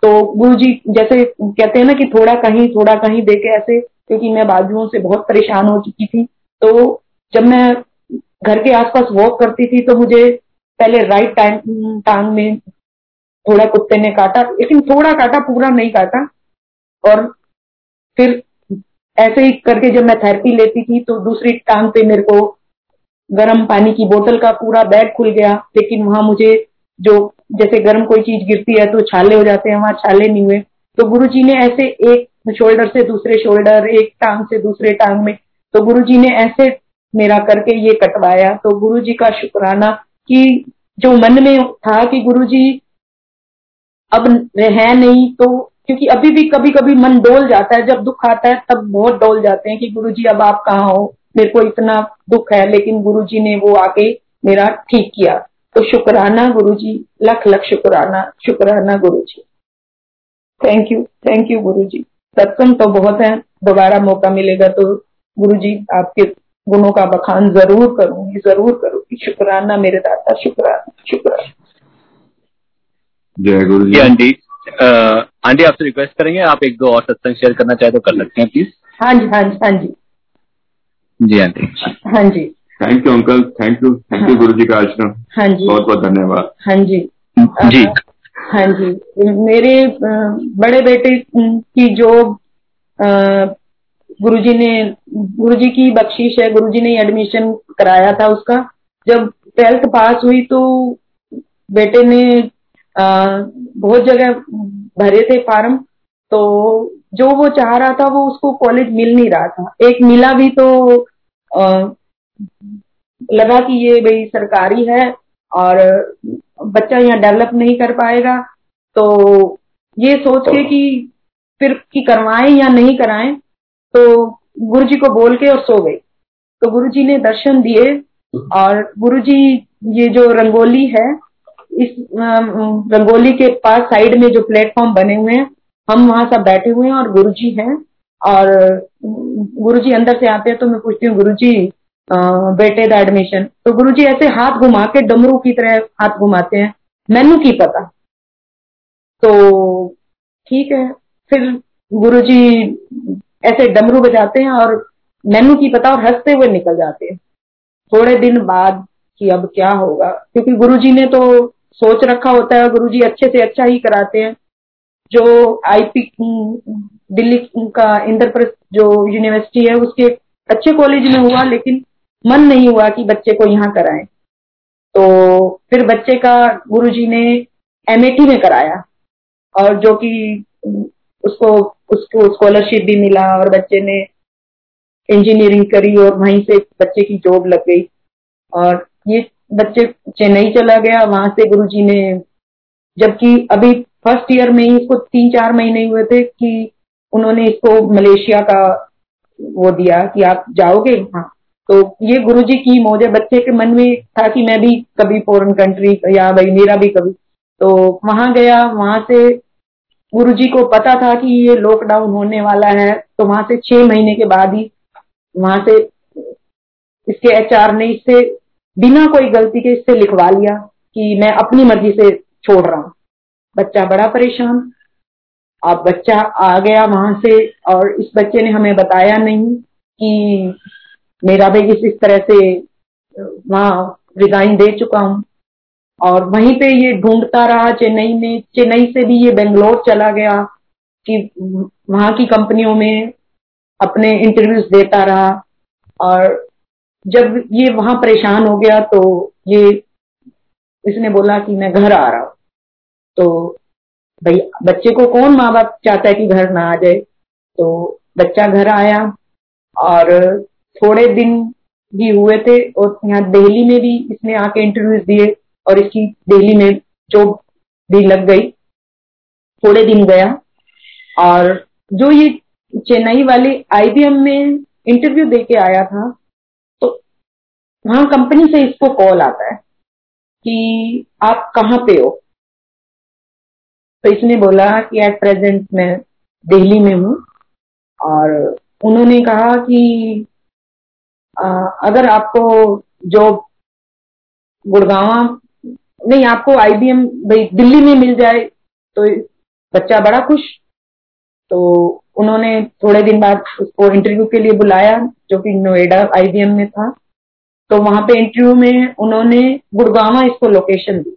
तो गुरु जी जैसे कहते हैं ना कि थोड़ा कहीं थोड़ा कहीं देके ऐसे, क्योंकि मैं बाजुओं से बहुत परेशान हो चुकी थी। तो जब मैं घर के आसपास वॉक करती थी तो मुझे पहले राइट टाइम टांग में थोड़ा कुत्ते ने काटा, लेकिन थोड़ा काटा, पूरा नहीं काटा। और फिर ऐसे ही करके जब मैं थेरेपी लेती थी तो दूसरी टांग पे मेरे को गर्म पानी की बोतल का पूरा बैग खुल गया। लेकिन वहाँ मुझे जो जैसे गर्म कोई चीज़ गिरती है तो छाले हो जाते हैं, वहाँ छाले नहीं हुए। तो गुरु जी ने ऐसे एक शोल्डर से दूसरे शोल्डर एक टांग से दूसरे टांग में तो गुरु जी ने ऐसे मेरा करके ये कटवाया। तो गुरु जी का शुक्राना कि जो मन में था कि गुरु जी अब है नहीं तो क्योंकि अभी भी कभी कभी मन डोल जाता है। जब दुख आता है, तब बहुत डोल जाते हैं कि गुरु जी अब आप कहाँ हो? मेरे को इतना दुख है, लेकिन गुरु जी ने वो आके मेरा ठीक किया। तो शुक्राना गुरु जी लख लख शुक्राना शुक्राना Guru ji thank you thank you Guru ji सत्संग तो बहुत है, दोबारा मौका मिलेगा तो गुरु जी आपके गुणों का बखान ज़रूर करूँगी ज़रूर करूँगी। शुक्राना मेरे दाता शुक्राना शुक्राना। जय गुरु जी। आंटी। आंटी आपसे रिक्वेस्ट करेंगे आप एक दो और सत्संग शेयर करना चाहे तो कर सकते हैं प्लीज़ हाँ जी हाँ जी हाँ जी। जी आंटी। हाँ जी। Thank you uncle thank you thank you Guru ji का आश्रम। हाँ जी। बहुत बहुत धन्यवाद। हाँ जी। जी। हाँ जी। मेरे बड़े बेटे की जो गुरुजी ने गुरुजी की बख्शीश है गुरुजी ने एडमिशन कराया था उसका। जब ट्वेल्थ पास हुई तो बेटे ने आ, बहुत जगह भरे थे फार्म तो जो वो चाह रहा था वो उसको कॉलेज मिल नहीं रहा था। एक मिला भी तो आ, लगा कि ये भाई सरकारी है और बच्चा यहाँ डेवलप नहीं कर पाएगा। तो ये सोच के कि फिर की करवाएँ या नहीं कराएँ तो गुरु जी को बोल के और सो गई। तो गुरु जी ने दर्शन दिए और गुरु जी ये जो रंगोली है, इस रंगोली के पास साइड में जो प्लेटफॉर्म बने हुए हैं, हम वहाँ सब बैठे हुए हैं और गुरु जी हैं और गुरु जी अंदर से आते हैं तो मैं पूछती हूँ गुरु जी बेटे दा एडमिशन। तो गुरु जी ऐसे हाथ घुमा के डमरू की तरह हाथ घुमाते हैं। मैनू की पता। तो ठीक है, फिर गुरु जी ऐसे डमरू बजाते हैं और मैनू की पता और हँसते हुए निकल जाते हैं। थोड़े दिन बाद कि अब क्या होगा, क्योंकि गुरुजी ने तो सोच रखा होता है गुरुजी अच्छे से अच्छा ही कराते हैं। जो आईपी, दिल्ली का इंद्रप्रस्थ जो यूनिवर्सिटी है, उसके अच्छे कॉलेज में हुआ, लेकिन मन नहीं हुआ कि बच्चे को यहाँ कराएँ। तो फिर बच्चे का गुरुजी ने एमएटी में कराया और जो कि उसको उसको स्कॉलरशिप भी मिला और बच्चे ने इंजीनियरिंग करी और वहीं से बच्चे की जॉब लग गई। और ये बच्चे चेन्नई चला गया, वहाँ से गुरुजी ने, जबकि अभी फ़र्स्ट ईयर में ही इसको तीन चार महीने हुए थे कि उन्होंने इसको मलेशिया का वो दिया कि आप जाओगे? हाँ। तो ये गुरुजी की मौज है। बच्चे के मन में था कि मैं भी कभी फॉरेन कंट्री या भाई मेरा भी कभी। तो वहाँ गया, वहाँ से गुरुजी को पता था कि ये लॉकडाउन होने वाला है तो वहाँ से छह महीने के बाद ही वहाँ से इसके एचआर ने इससे बिना कोई गलती के इससे लिखवा लिया कि मैं अपनी मर्ज़ी से छोड़ रहा हूँ। बच्चा बड़ा परेशान। अब बच्चा आ गया वहाँ से और इस बच्चे ने हमें बताया नहीं कि मेरा भी इस इस तरह से वहाँ रिजाइन दे चुका हूँ। और वहीं पे ये ढूंढता रहा, चेन्नई में, चेन्नई से भी ये बेंगलोर चला गया कि वहाँ की कंपनियों में अपने इंटरव्यूज़ देता रहा। और जब ये वहाँ परेशान हो गया तो ये, इसने बोला कि मैं घर आ रहा हूँ। तो भाई, बच्चे को कौन माँ बाप चाहता है कि घर ना आ जाए? तो बच्चा घर आया और थोड़े दिन भी हुए थे और यहाँ दिल्ली में भी इसने आके इंटरव्यूज़ दिए। और इसकी दिल्ली में जॉब भी लग गई थोड़े दिन गया। और जो ये चेन्नई वाले आईबीएम में इंटरव्यू देके आया था तो वहाँ कंपनी से इसको कॉल आता है कि आप कहाँ पे हो? तो इसने बोला कि एट प्रेजेंट मैं दिल्ली में हूँ। और उन्होंने कहा कि आ, अगर आपको जॉब गुड़गांव नहीं, आपको आईबीएम भाई दिल्ली में मिल जाए तो बच्चा बड़ा खुश। तो उन्होंने थोड़े दिन बाद उसको इंटरव्यू के लिए बुलाया, जो कि नोएडा आईबीएम में था। तो वहाँ पे इंटरव्यू में उन्होंने गुड़गावा इसको लोकेशन दी।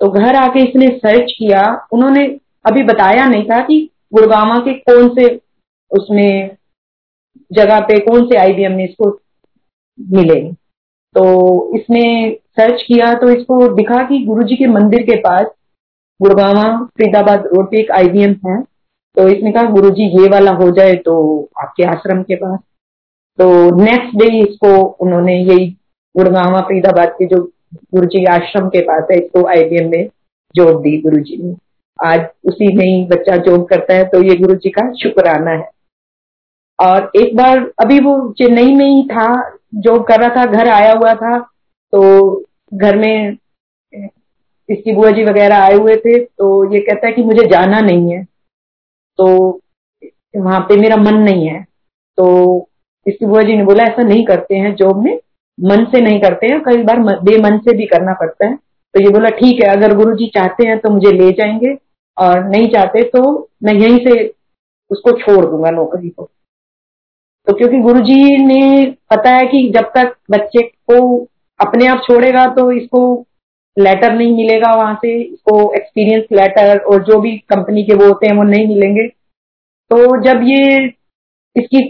तो घर आके इसने सर्च किया। उन्होंने अभी बताया नहीं था कि गुड़गावा के कौन से उसमें जगह पे कौन से आईबीएम में इसको मिलेगी तो इसने सर्च किया तो इसको दिखा कि गुरुजी के मंदिर के पास गुड़गावा फरीदाबाद रोड पे एक आईबीएम है। तो इसने कहा, गुरुजी, ये वाला हो जाए तो आपके आश्रम के पास। तो नेक्स्ट डे इसको उन्होंने यही गुड़गावा फरीदाबाद के जो गुरु जी आश्रम के पास है, इसको आईबीएम में जॉब दी गुरु जी ने। आज उसी में ही बच्चा जॉब करता है तो ये गुरु जी का शुक्राना है। और एक बार अभी वो चेन्नई में ही था जॉब कर रहा था, घर आया हुआ था तो घर में, इसकी बुआ जी वगैरह आए हुए थे तो ये कहता है कि मुझे जाना नहीं है। तो वहाँ पे मेरा मन नहीं है। तो इसकी बुआ जी ने बोला, ऐसा नहीं करते हैं, जॉब में मन से नहीं करते हैं, कई बार बेमन से भी करना पड़ता है। तो ये बोला, ठीक है, अगर गुरु जी चाहते हैं तो मुझे ले जाएँगे, और नहीं चाहते तो मैं यहीं से उसको छोड़ दूँगा नौकरी को। तो क्योंकि गुरु जी ने पता है कि जब तक बच्चे को अपने आप छोड़ेगा तो इसको लेटर नहीं मिलेगा वहाँ से, इसको एक्सपीरियंस लेटर और जो भी कंपनी के वो होते हैं वो नहीं मिलेंगे। तो जब ये इसकी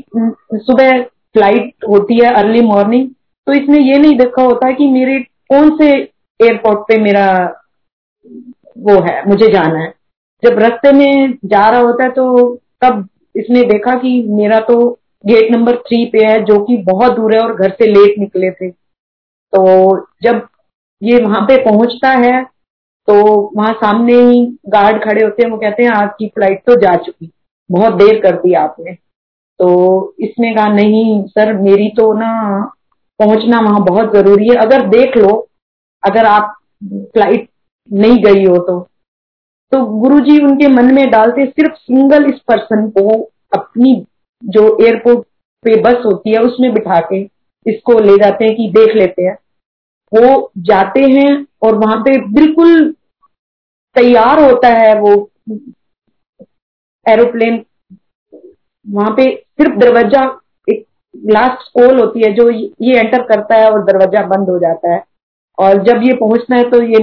सुबह फ़्लाइट होती है अर्ली मॉर्निंग तो इसने ये नहीं देखा होता कि मेरे कौन से एयरपोर्ट पे मेरा वो है, मुझे जाना है। जब रास्ते में जा रहा होता है तो तब इसने देखा कि मेरा तो गेट नंबर थ्री पे है, जो कि बहुत दूर है और घर से लेट निकले थे। तो जब ये वहाँ पे पहुँचता है तो वहाँ सामने ही गार्ड खड़े होते हैं, वो कहते हैं आपकी फ़्लाइट तो जा चुकी, बहुत देर कर दी आपने। तो इसने कहा, नहीं सर, मेरी तो ना पहुँचना वहाँ बहुत ज़रूरी है। अगर देख लो, अगर आप फ़्लाइट नहीं गई हो तो। तो गुरुजी उनके मन में डालते, सिर्फ़ सिंगल इस पर्सन को अपनी जो एयरपोर्ट पे बस होती है, उसमें बिठा के इसको ले जाते हैं कि देख लेते हैं। वो जाते हैं और वहाँ पे बिल्कुल तैयार होता है वो एरोप्लेन। वहाँ पे सिर्फ़ दरवाज़ा, एक लास्ट कॉल होती है जो ये एंटर करता है और दरवाज़ा बंद हो जाता है। और जब ये पहुँचना है तो ये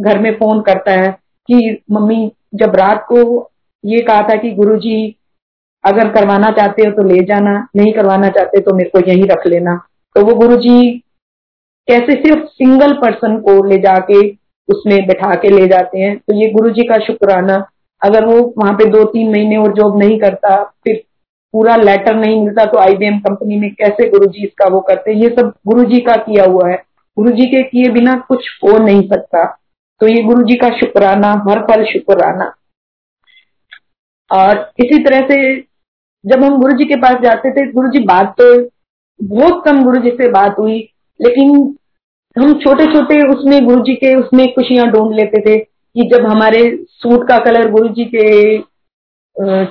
घर में फ़ोन करता है कि, मम्मी, जब रात को ये कहा था कि गुरुजी, अगर करवाना चाहते हो तो ले जाना, नहीं करवाना चाहते तो मेरे को यहीं रख लेना। तो वो गुरुजी कैसे सिर्फ़ सिंगल पर्सन को ले जाके उसमें बैठा के ले जाते हैं। तो ये गुरु जी का शुक्राना, अगर वो वहाँ पे दो तीन महीने और जॉब नहीं करता, फिर पूरा लेटर नहीं मिलता तो आईबीएम कंपनी में कैसे गुरु जी इसका वो करते ये सब गुरु जी का किया हुआ है। गुरु जी के किए बिना कुछ हो नहीं सकता। तो ये गुरु जी का शुक्राना, हर पल शुक्राना। और इसी तरह से जब हम गुरु जी के पास जाते थे गुरु जी बात तो बहुत कम गुरु जी से बात हुई, लेकिन हम छोटे छोटे उसमें गुरु जी के उसमें खुशियाँ ढूंढ लेते थे कि जब हमारे सूट का कलर गुरु जी के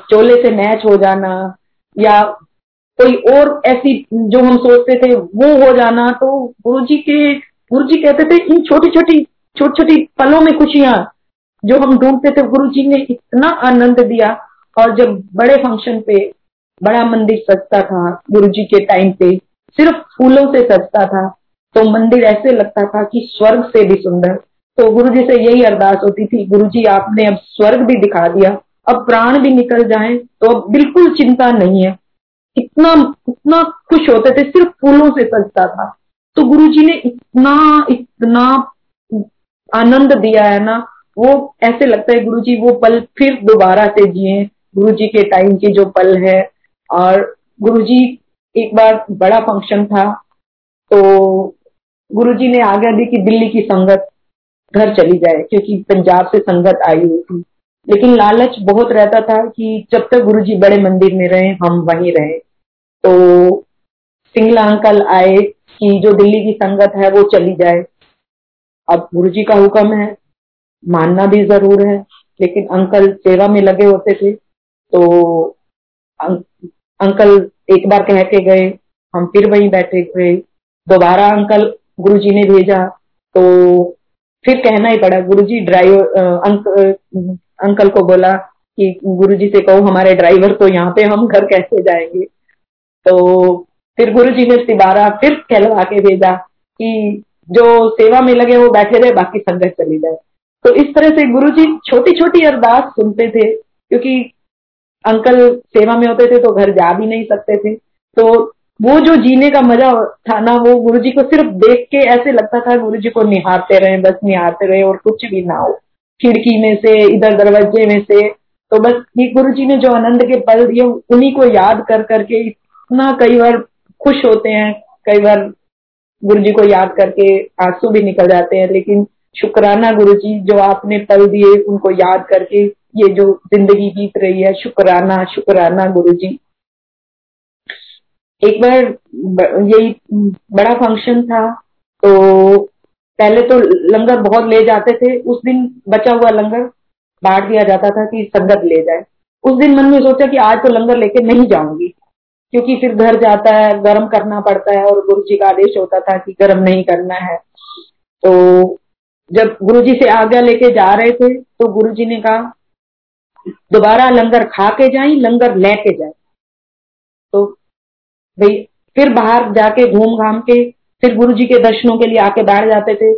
चोले से मैच हो जाना या कोई और ऐसी जो हम सोचते थे वो हो जाना तो गुरु जी के गुरु जी कहते थे, इन छोटी छोटी छोटी छोटी पलों में खुशियाँ जो हम ढूंढते थे गुरु जी ने इतना आनंद दिया। और जब बड़े फ़ंक्शन पे, बड़ा मंदिर सजता था गुरु जी के टाइम पे, सिर्फ़ फूलों से सजता था। तो मंदिर ऐसे लगता था कि स्वर्ग से भी सुंदर। तो गुरु जी से यही अरदास होती थी गुरु जी आपने अब स्वर्ग भी दिखा दिया। अब प्राण भी निकल जाए तो अब बिल्कुल चिंता नहीं है। इतना इतना खुश होते थे, सिर्फ़ फूलों से सजता था। तो गुरु जी ने इतना इतना आनंद दिया है ना, वो ऐसे लगता है गुरु जी वो पल फिर दोबारा से जिए। गुरु जी के टाइम के जो पल है, और गुरु जी एक बार बड़ा फ़ंक्शन था तो गुरुजी ने आज्ञा दी कि दिल्ली की संगत घर चली जाए क्योंकि पंजाब से संगत आई हुई थी। लेकिन लालच बहुत रहता था कि जब तक गुरुजी बड़े मंदिर में रहे हम वहीं रहे। तो सिंगला अंकल आए कि जो दिल्ली की संगत है वो चली जाए। अब गुरुजी का हुक्म है मानना भी ज़रूर है लेकिन अंकल सेवा में लगे होते थे तो अं, अंकल एक बार कह के गए हम फिर वहीं बैठे गए दोबारा अंकल गुरुजी ने भेजा तो फिर कहना ही पड़ा गुरु जी ड्राइवर अंक, अंकल को बोला कि गुरु जी से कहो हमारे ड्राइवर तो यहाँ पे हम घर कैसे जाएँगे? तो फिर गुरु जी ने तिबारा फिर कहलवा के भेजा कि जो सेवा में लगे वो बैठे रहे बाकी संगत चली जाए। तो इस तरह से गुरु जी छोटी छोटी अरदास सुनते थे क्योंकि अंकल सेवा में होते थे तो घर जा भी नहीं सकते थे। तो वो जो जीने का मज़ा था ना, वो गुरु जी को सिर्फ़ देख के ऐसे लगता था गुरु जी को निहारते रहे, बस निहारते रहे और कुछ भी ना हो। खिड़की में से, इधर दरवाजे में से तो बस ये गुरु जी ने जो आनंद के पल दिए, उन्हीं को याद कर करके इतना कई बार खुश होते हैं, कई बार गुरु जी को याद करके आँसू भी निकल जाते हैं, लेकिन शुक्राना गुरु जी जो आपने पल दिए, उनको याद करके ये जो ज़िंदगी बीत रही है, शुक्राना शुक्राना गुरु जी एक बार यही बड़ा फ़ंक्शन था तो पहले तो लंगर बहुत ले जाते थे, उस दिन बचा हुआ लंगर बांट दिया जाता था कि संगत ले जाए। उस दिन मन में सोचा कि आज तो लंगर लेके नहीं जाऊँगी, क्योंकि फिर घर जाता है, गर्म करना पड़ता है और गुरु जी का आदेश होता था कि गर्म नहीं करना है। तो जब गुरु जी से आज्ञा लेके जा रहे थे तो गुरु जी ने कहा, दोबारा लंगर खा के जाए, लंगर लेके जाए। भाई, फिर बाहर जाके घूम घाम के, फिर गुरु जी के दर्शनों के लिए आके बैठ जाते थे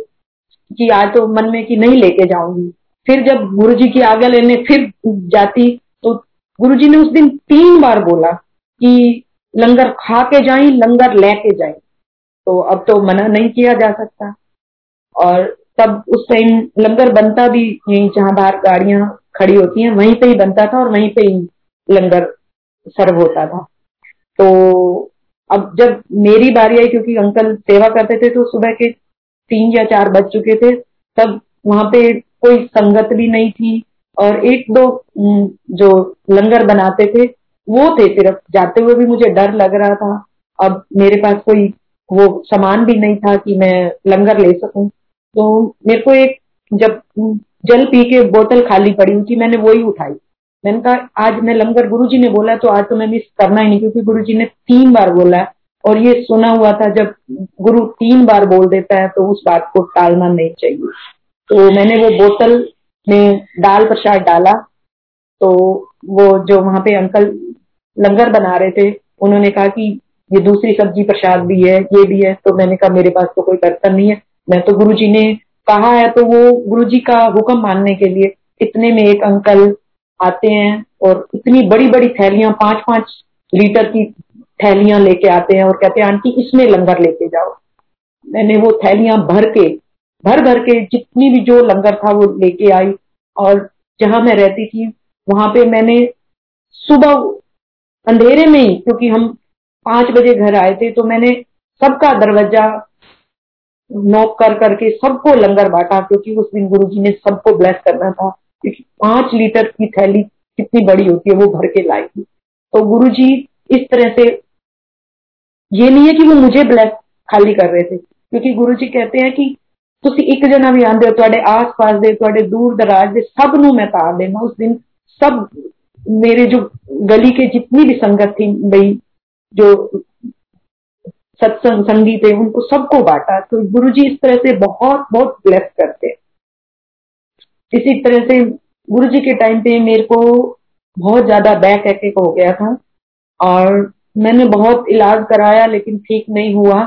कि आज तो मन में कि नहीं लेके जाऊँगी। फिर जब गुरु जी की आज्ञा लेने फिर जाती तो गुरु जी ने उस दिन तीन बार बोला कि लंगर खा के जाए, लंगर लेके जाए। तो अब तो मना नहीं किया जा सकता। और तब उस टाइम लंगर बनता भी यही जहाँ बाहर गाड़ियाँ खड़ी होती हैं, वहीं पे ही बनता था और वहीं पे ही लंगर सर्व होता था। तो अब जब मेरी बारी आई, क्योंकि अंकल सेवा करते थे तो सुबह के तीन या चार बज चुके थे, तब वहाँ पे कोई संगत भी नहीं थी। और एक दो जो लंगर बनाते थे, वो थे सिर्फ़। जाते हुए भी मुझे डर लग रहा था। अब मेरे पास कोई वो सामान भी नहीं था कि मैं लंगर ले सकूँ। तो मेरे को एक जब जल पी के बोतल खाली पड़ी थी मैंने वो ही उठाई। मैंने कहा, आज मैं लंगर गुरु जी ने बोला तो आज तो मैं मिस करना ही नहीं, क्योंकि गुरु जी ने तीन बार बोला। और ये सुना हुआ था, जब गुरु तीन बार बोल देता है तो उस बात को टालना नहीं चाहिए। तो मैंने वो बोतल में दाल प्रसाद डाला तो वो जो वहाँ पे अंकल लंगर बना रहे थे, उन्होंने कहा कि ये दूसरी सब्ज़ी प्रसाद भी है, ये भी है। तो मैंने कहा, मेरे पास तो कोई बर्तन नहीं है। मैं तो गुरु जी ने कहा है तो वो गुरु जी का हुक्म मानने के लिए, इतने में एक अंकल आते हैं और इतनी बड़ी बड़ी थैलियाँ पाँच पाँच लीटर की थैलियाँ लेके आते हैं और कहते हैं, आंटी, इसमें लंगर लेके जाओ। मैंने वो थैलियाँ भर के, भर भर के जितनी भी जो लंगर था वो लेके आई और जहाँ मैं रहती थी, वहाँ पे मैंने सुबह अंधेरे में ही, क्योंकि हम पाँच बजे घर आए थे तो मैंने सबका दरवाज़ा नोक कर, करके सबको लंगर बांटा, क्योंकि उस दिन गुरु जी ने सबको ब्लेस करना था। क्योंकि पांच लीटर की थैली कितनी बड़ी होती है वो भर के लाई थी तो गुरु जी इस तरह से ये नहीं है कि वो मुझे ब्लेस खाली कर रहे थे क्योंकि गुरु जी कहते हैं कि ਤੁਸੀਂ ਇੱਕ ਜਣਾ ਵੀ ਆਂਦੇ ਹੋ ਤੁਹਾਡੇ ਆਸ-ਪਾਸ ਦੇ ਤੁਹਾਡੇ ਦੂਰ ਦਰਾਜ ਦੇ ਸਭ ਨੂੰ ਮੈਂ ਤਾਰ ਦੇਣਾ ਉਸ ਦਿਨ सब मेरे जो गली के जितनी भी संगत थी भाई जो सत्संग संगी थे उनको सबको बांटा तो गुरु जी इस तरह से बहुत बहुत ब्लेस करते इसी तरह से गुरु जी के टाइम पे मेरे को बहुत ज़्यादा बैक अटैक हो गया था। और मैंने बहुत इलाज कराया, लेकिन ठीक नहीं हुआ।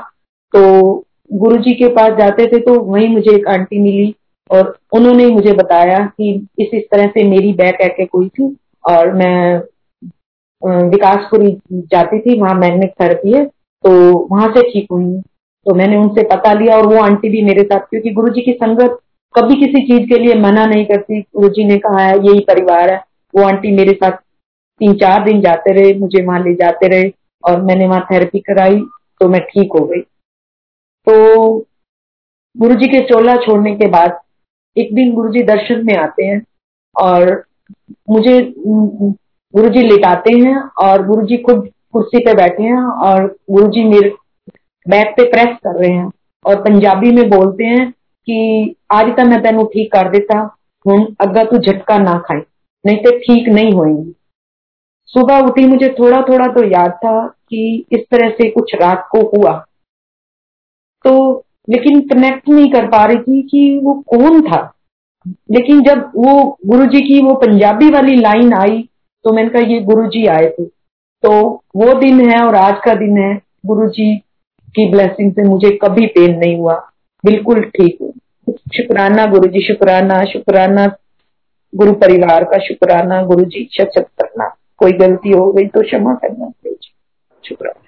तो गुरु जी के पास जाते थे तो वहीं मुझे एक आंटी मिली और उन्होंने मुझे बताया कि इस इस तरह से मेरी बैक अटैक हुई थी और मैं विकासपुरी जाती थी, वहाँ मैग्नेट थेरेपी है तो वहाँ से ठीक हुई। तो मैंने उनसे पता लिया और वो आंटी भी मेरे साथ, क्योंकि गुरु जी की संगत कभी किसी चीज़ के लिए मना नहीं करती। गुरु जी ने कहा है यही परिवार है। वो आंटी मेरे साथ तीन चार दिन जाते रहे, मुझे वहाँ ले जाते रहे और मैंने वहाँ थेरेपी कराई तो मैं ठीक हो गई। तो गुरु जी के चोला छोड़ने के बाद एक दिन गुरु जी दर्शन में आते हैं और मुझे गुरु जी लिटाते हैं और गुरु जी खुद कुर्सी पे बैठे हैं और गुरु जी मेरे बैक पे प्रेस कर रहे हैं और पंजाबी में बोलते हैं कि आज तक मैं तेन ठीक कर देता हूँ अगर तू झटका ना खाए नहीं तो ठीक नहीं होएँगी। सुबह उठी मुझे थोड़ा थोड़ा तो याद था कि इस तरह से कुछ रात को हुआ। तो लेकिन कनेक्ट नहीं कर पा रही थी कि वो कौन था। लेकिन जब वो गुरु जी की वो पंजाबी वाली लाइन आई तो मैंने कहा, ये गुरु जी आए थे। तो वो दिन है और आज का दिन है गुरु जी की ब्लेसिंग से मुझे कभी पेन नहीं हुआ। बिल्कुल ठीक हूँ शुक्राना गुरु जी शुक्राना शुक्राना गुरु परिवार का शुक्राना गुरु जी शत करना कोई गलती हो गई तो क्षमा करना शुक्राना।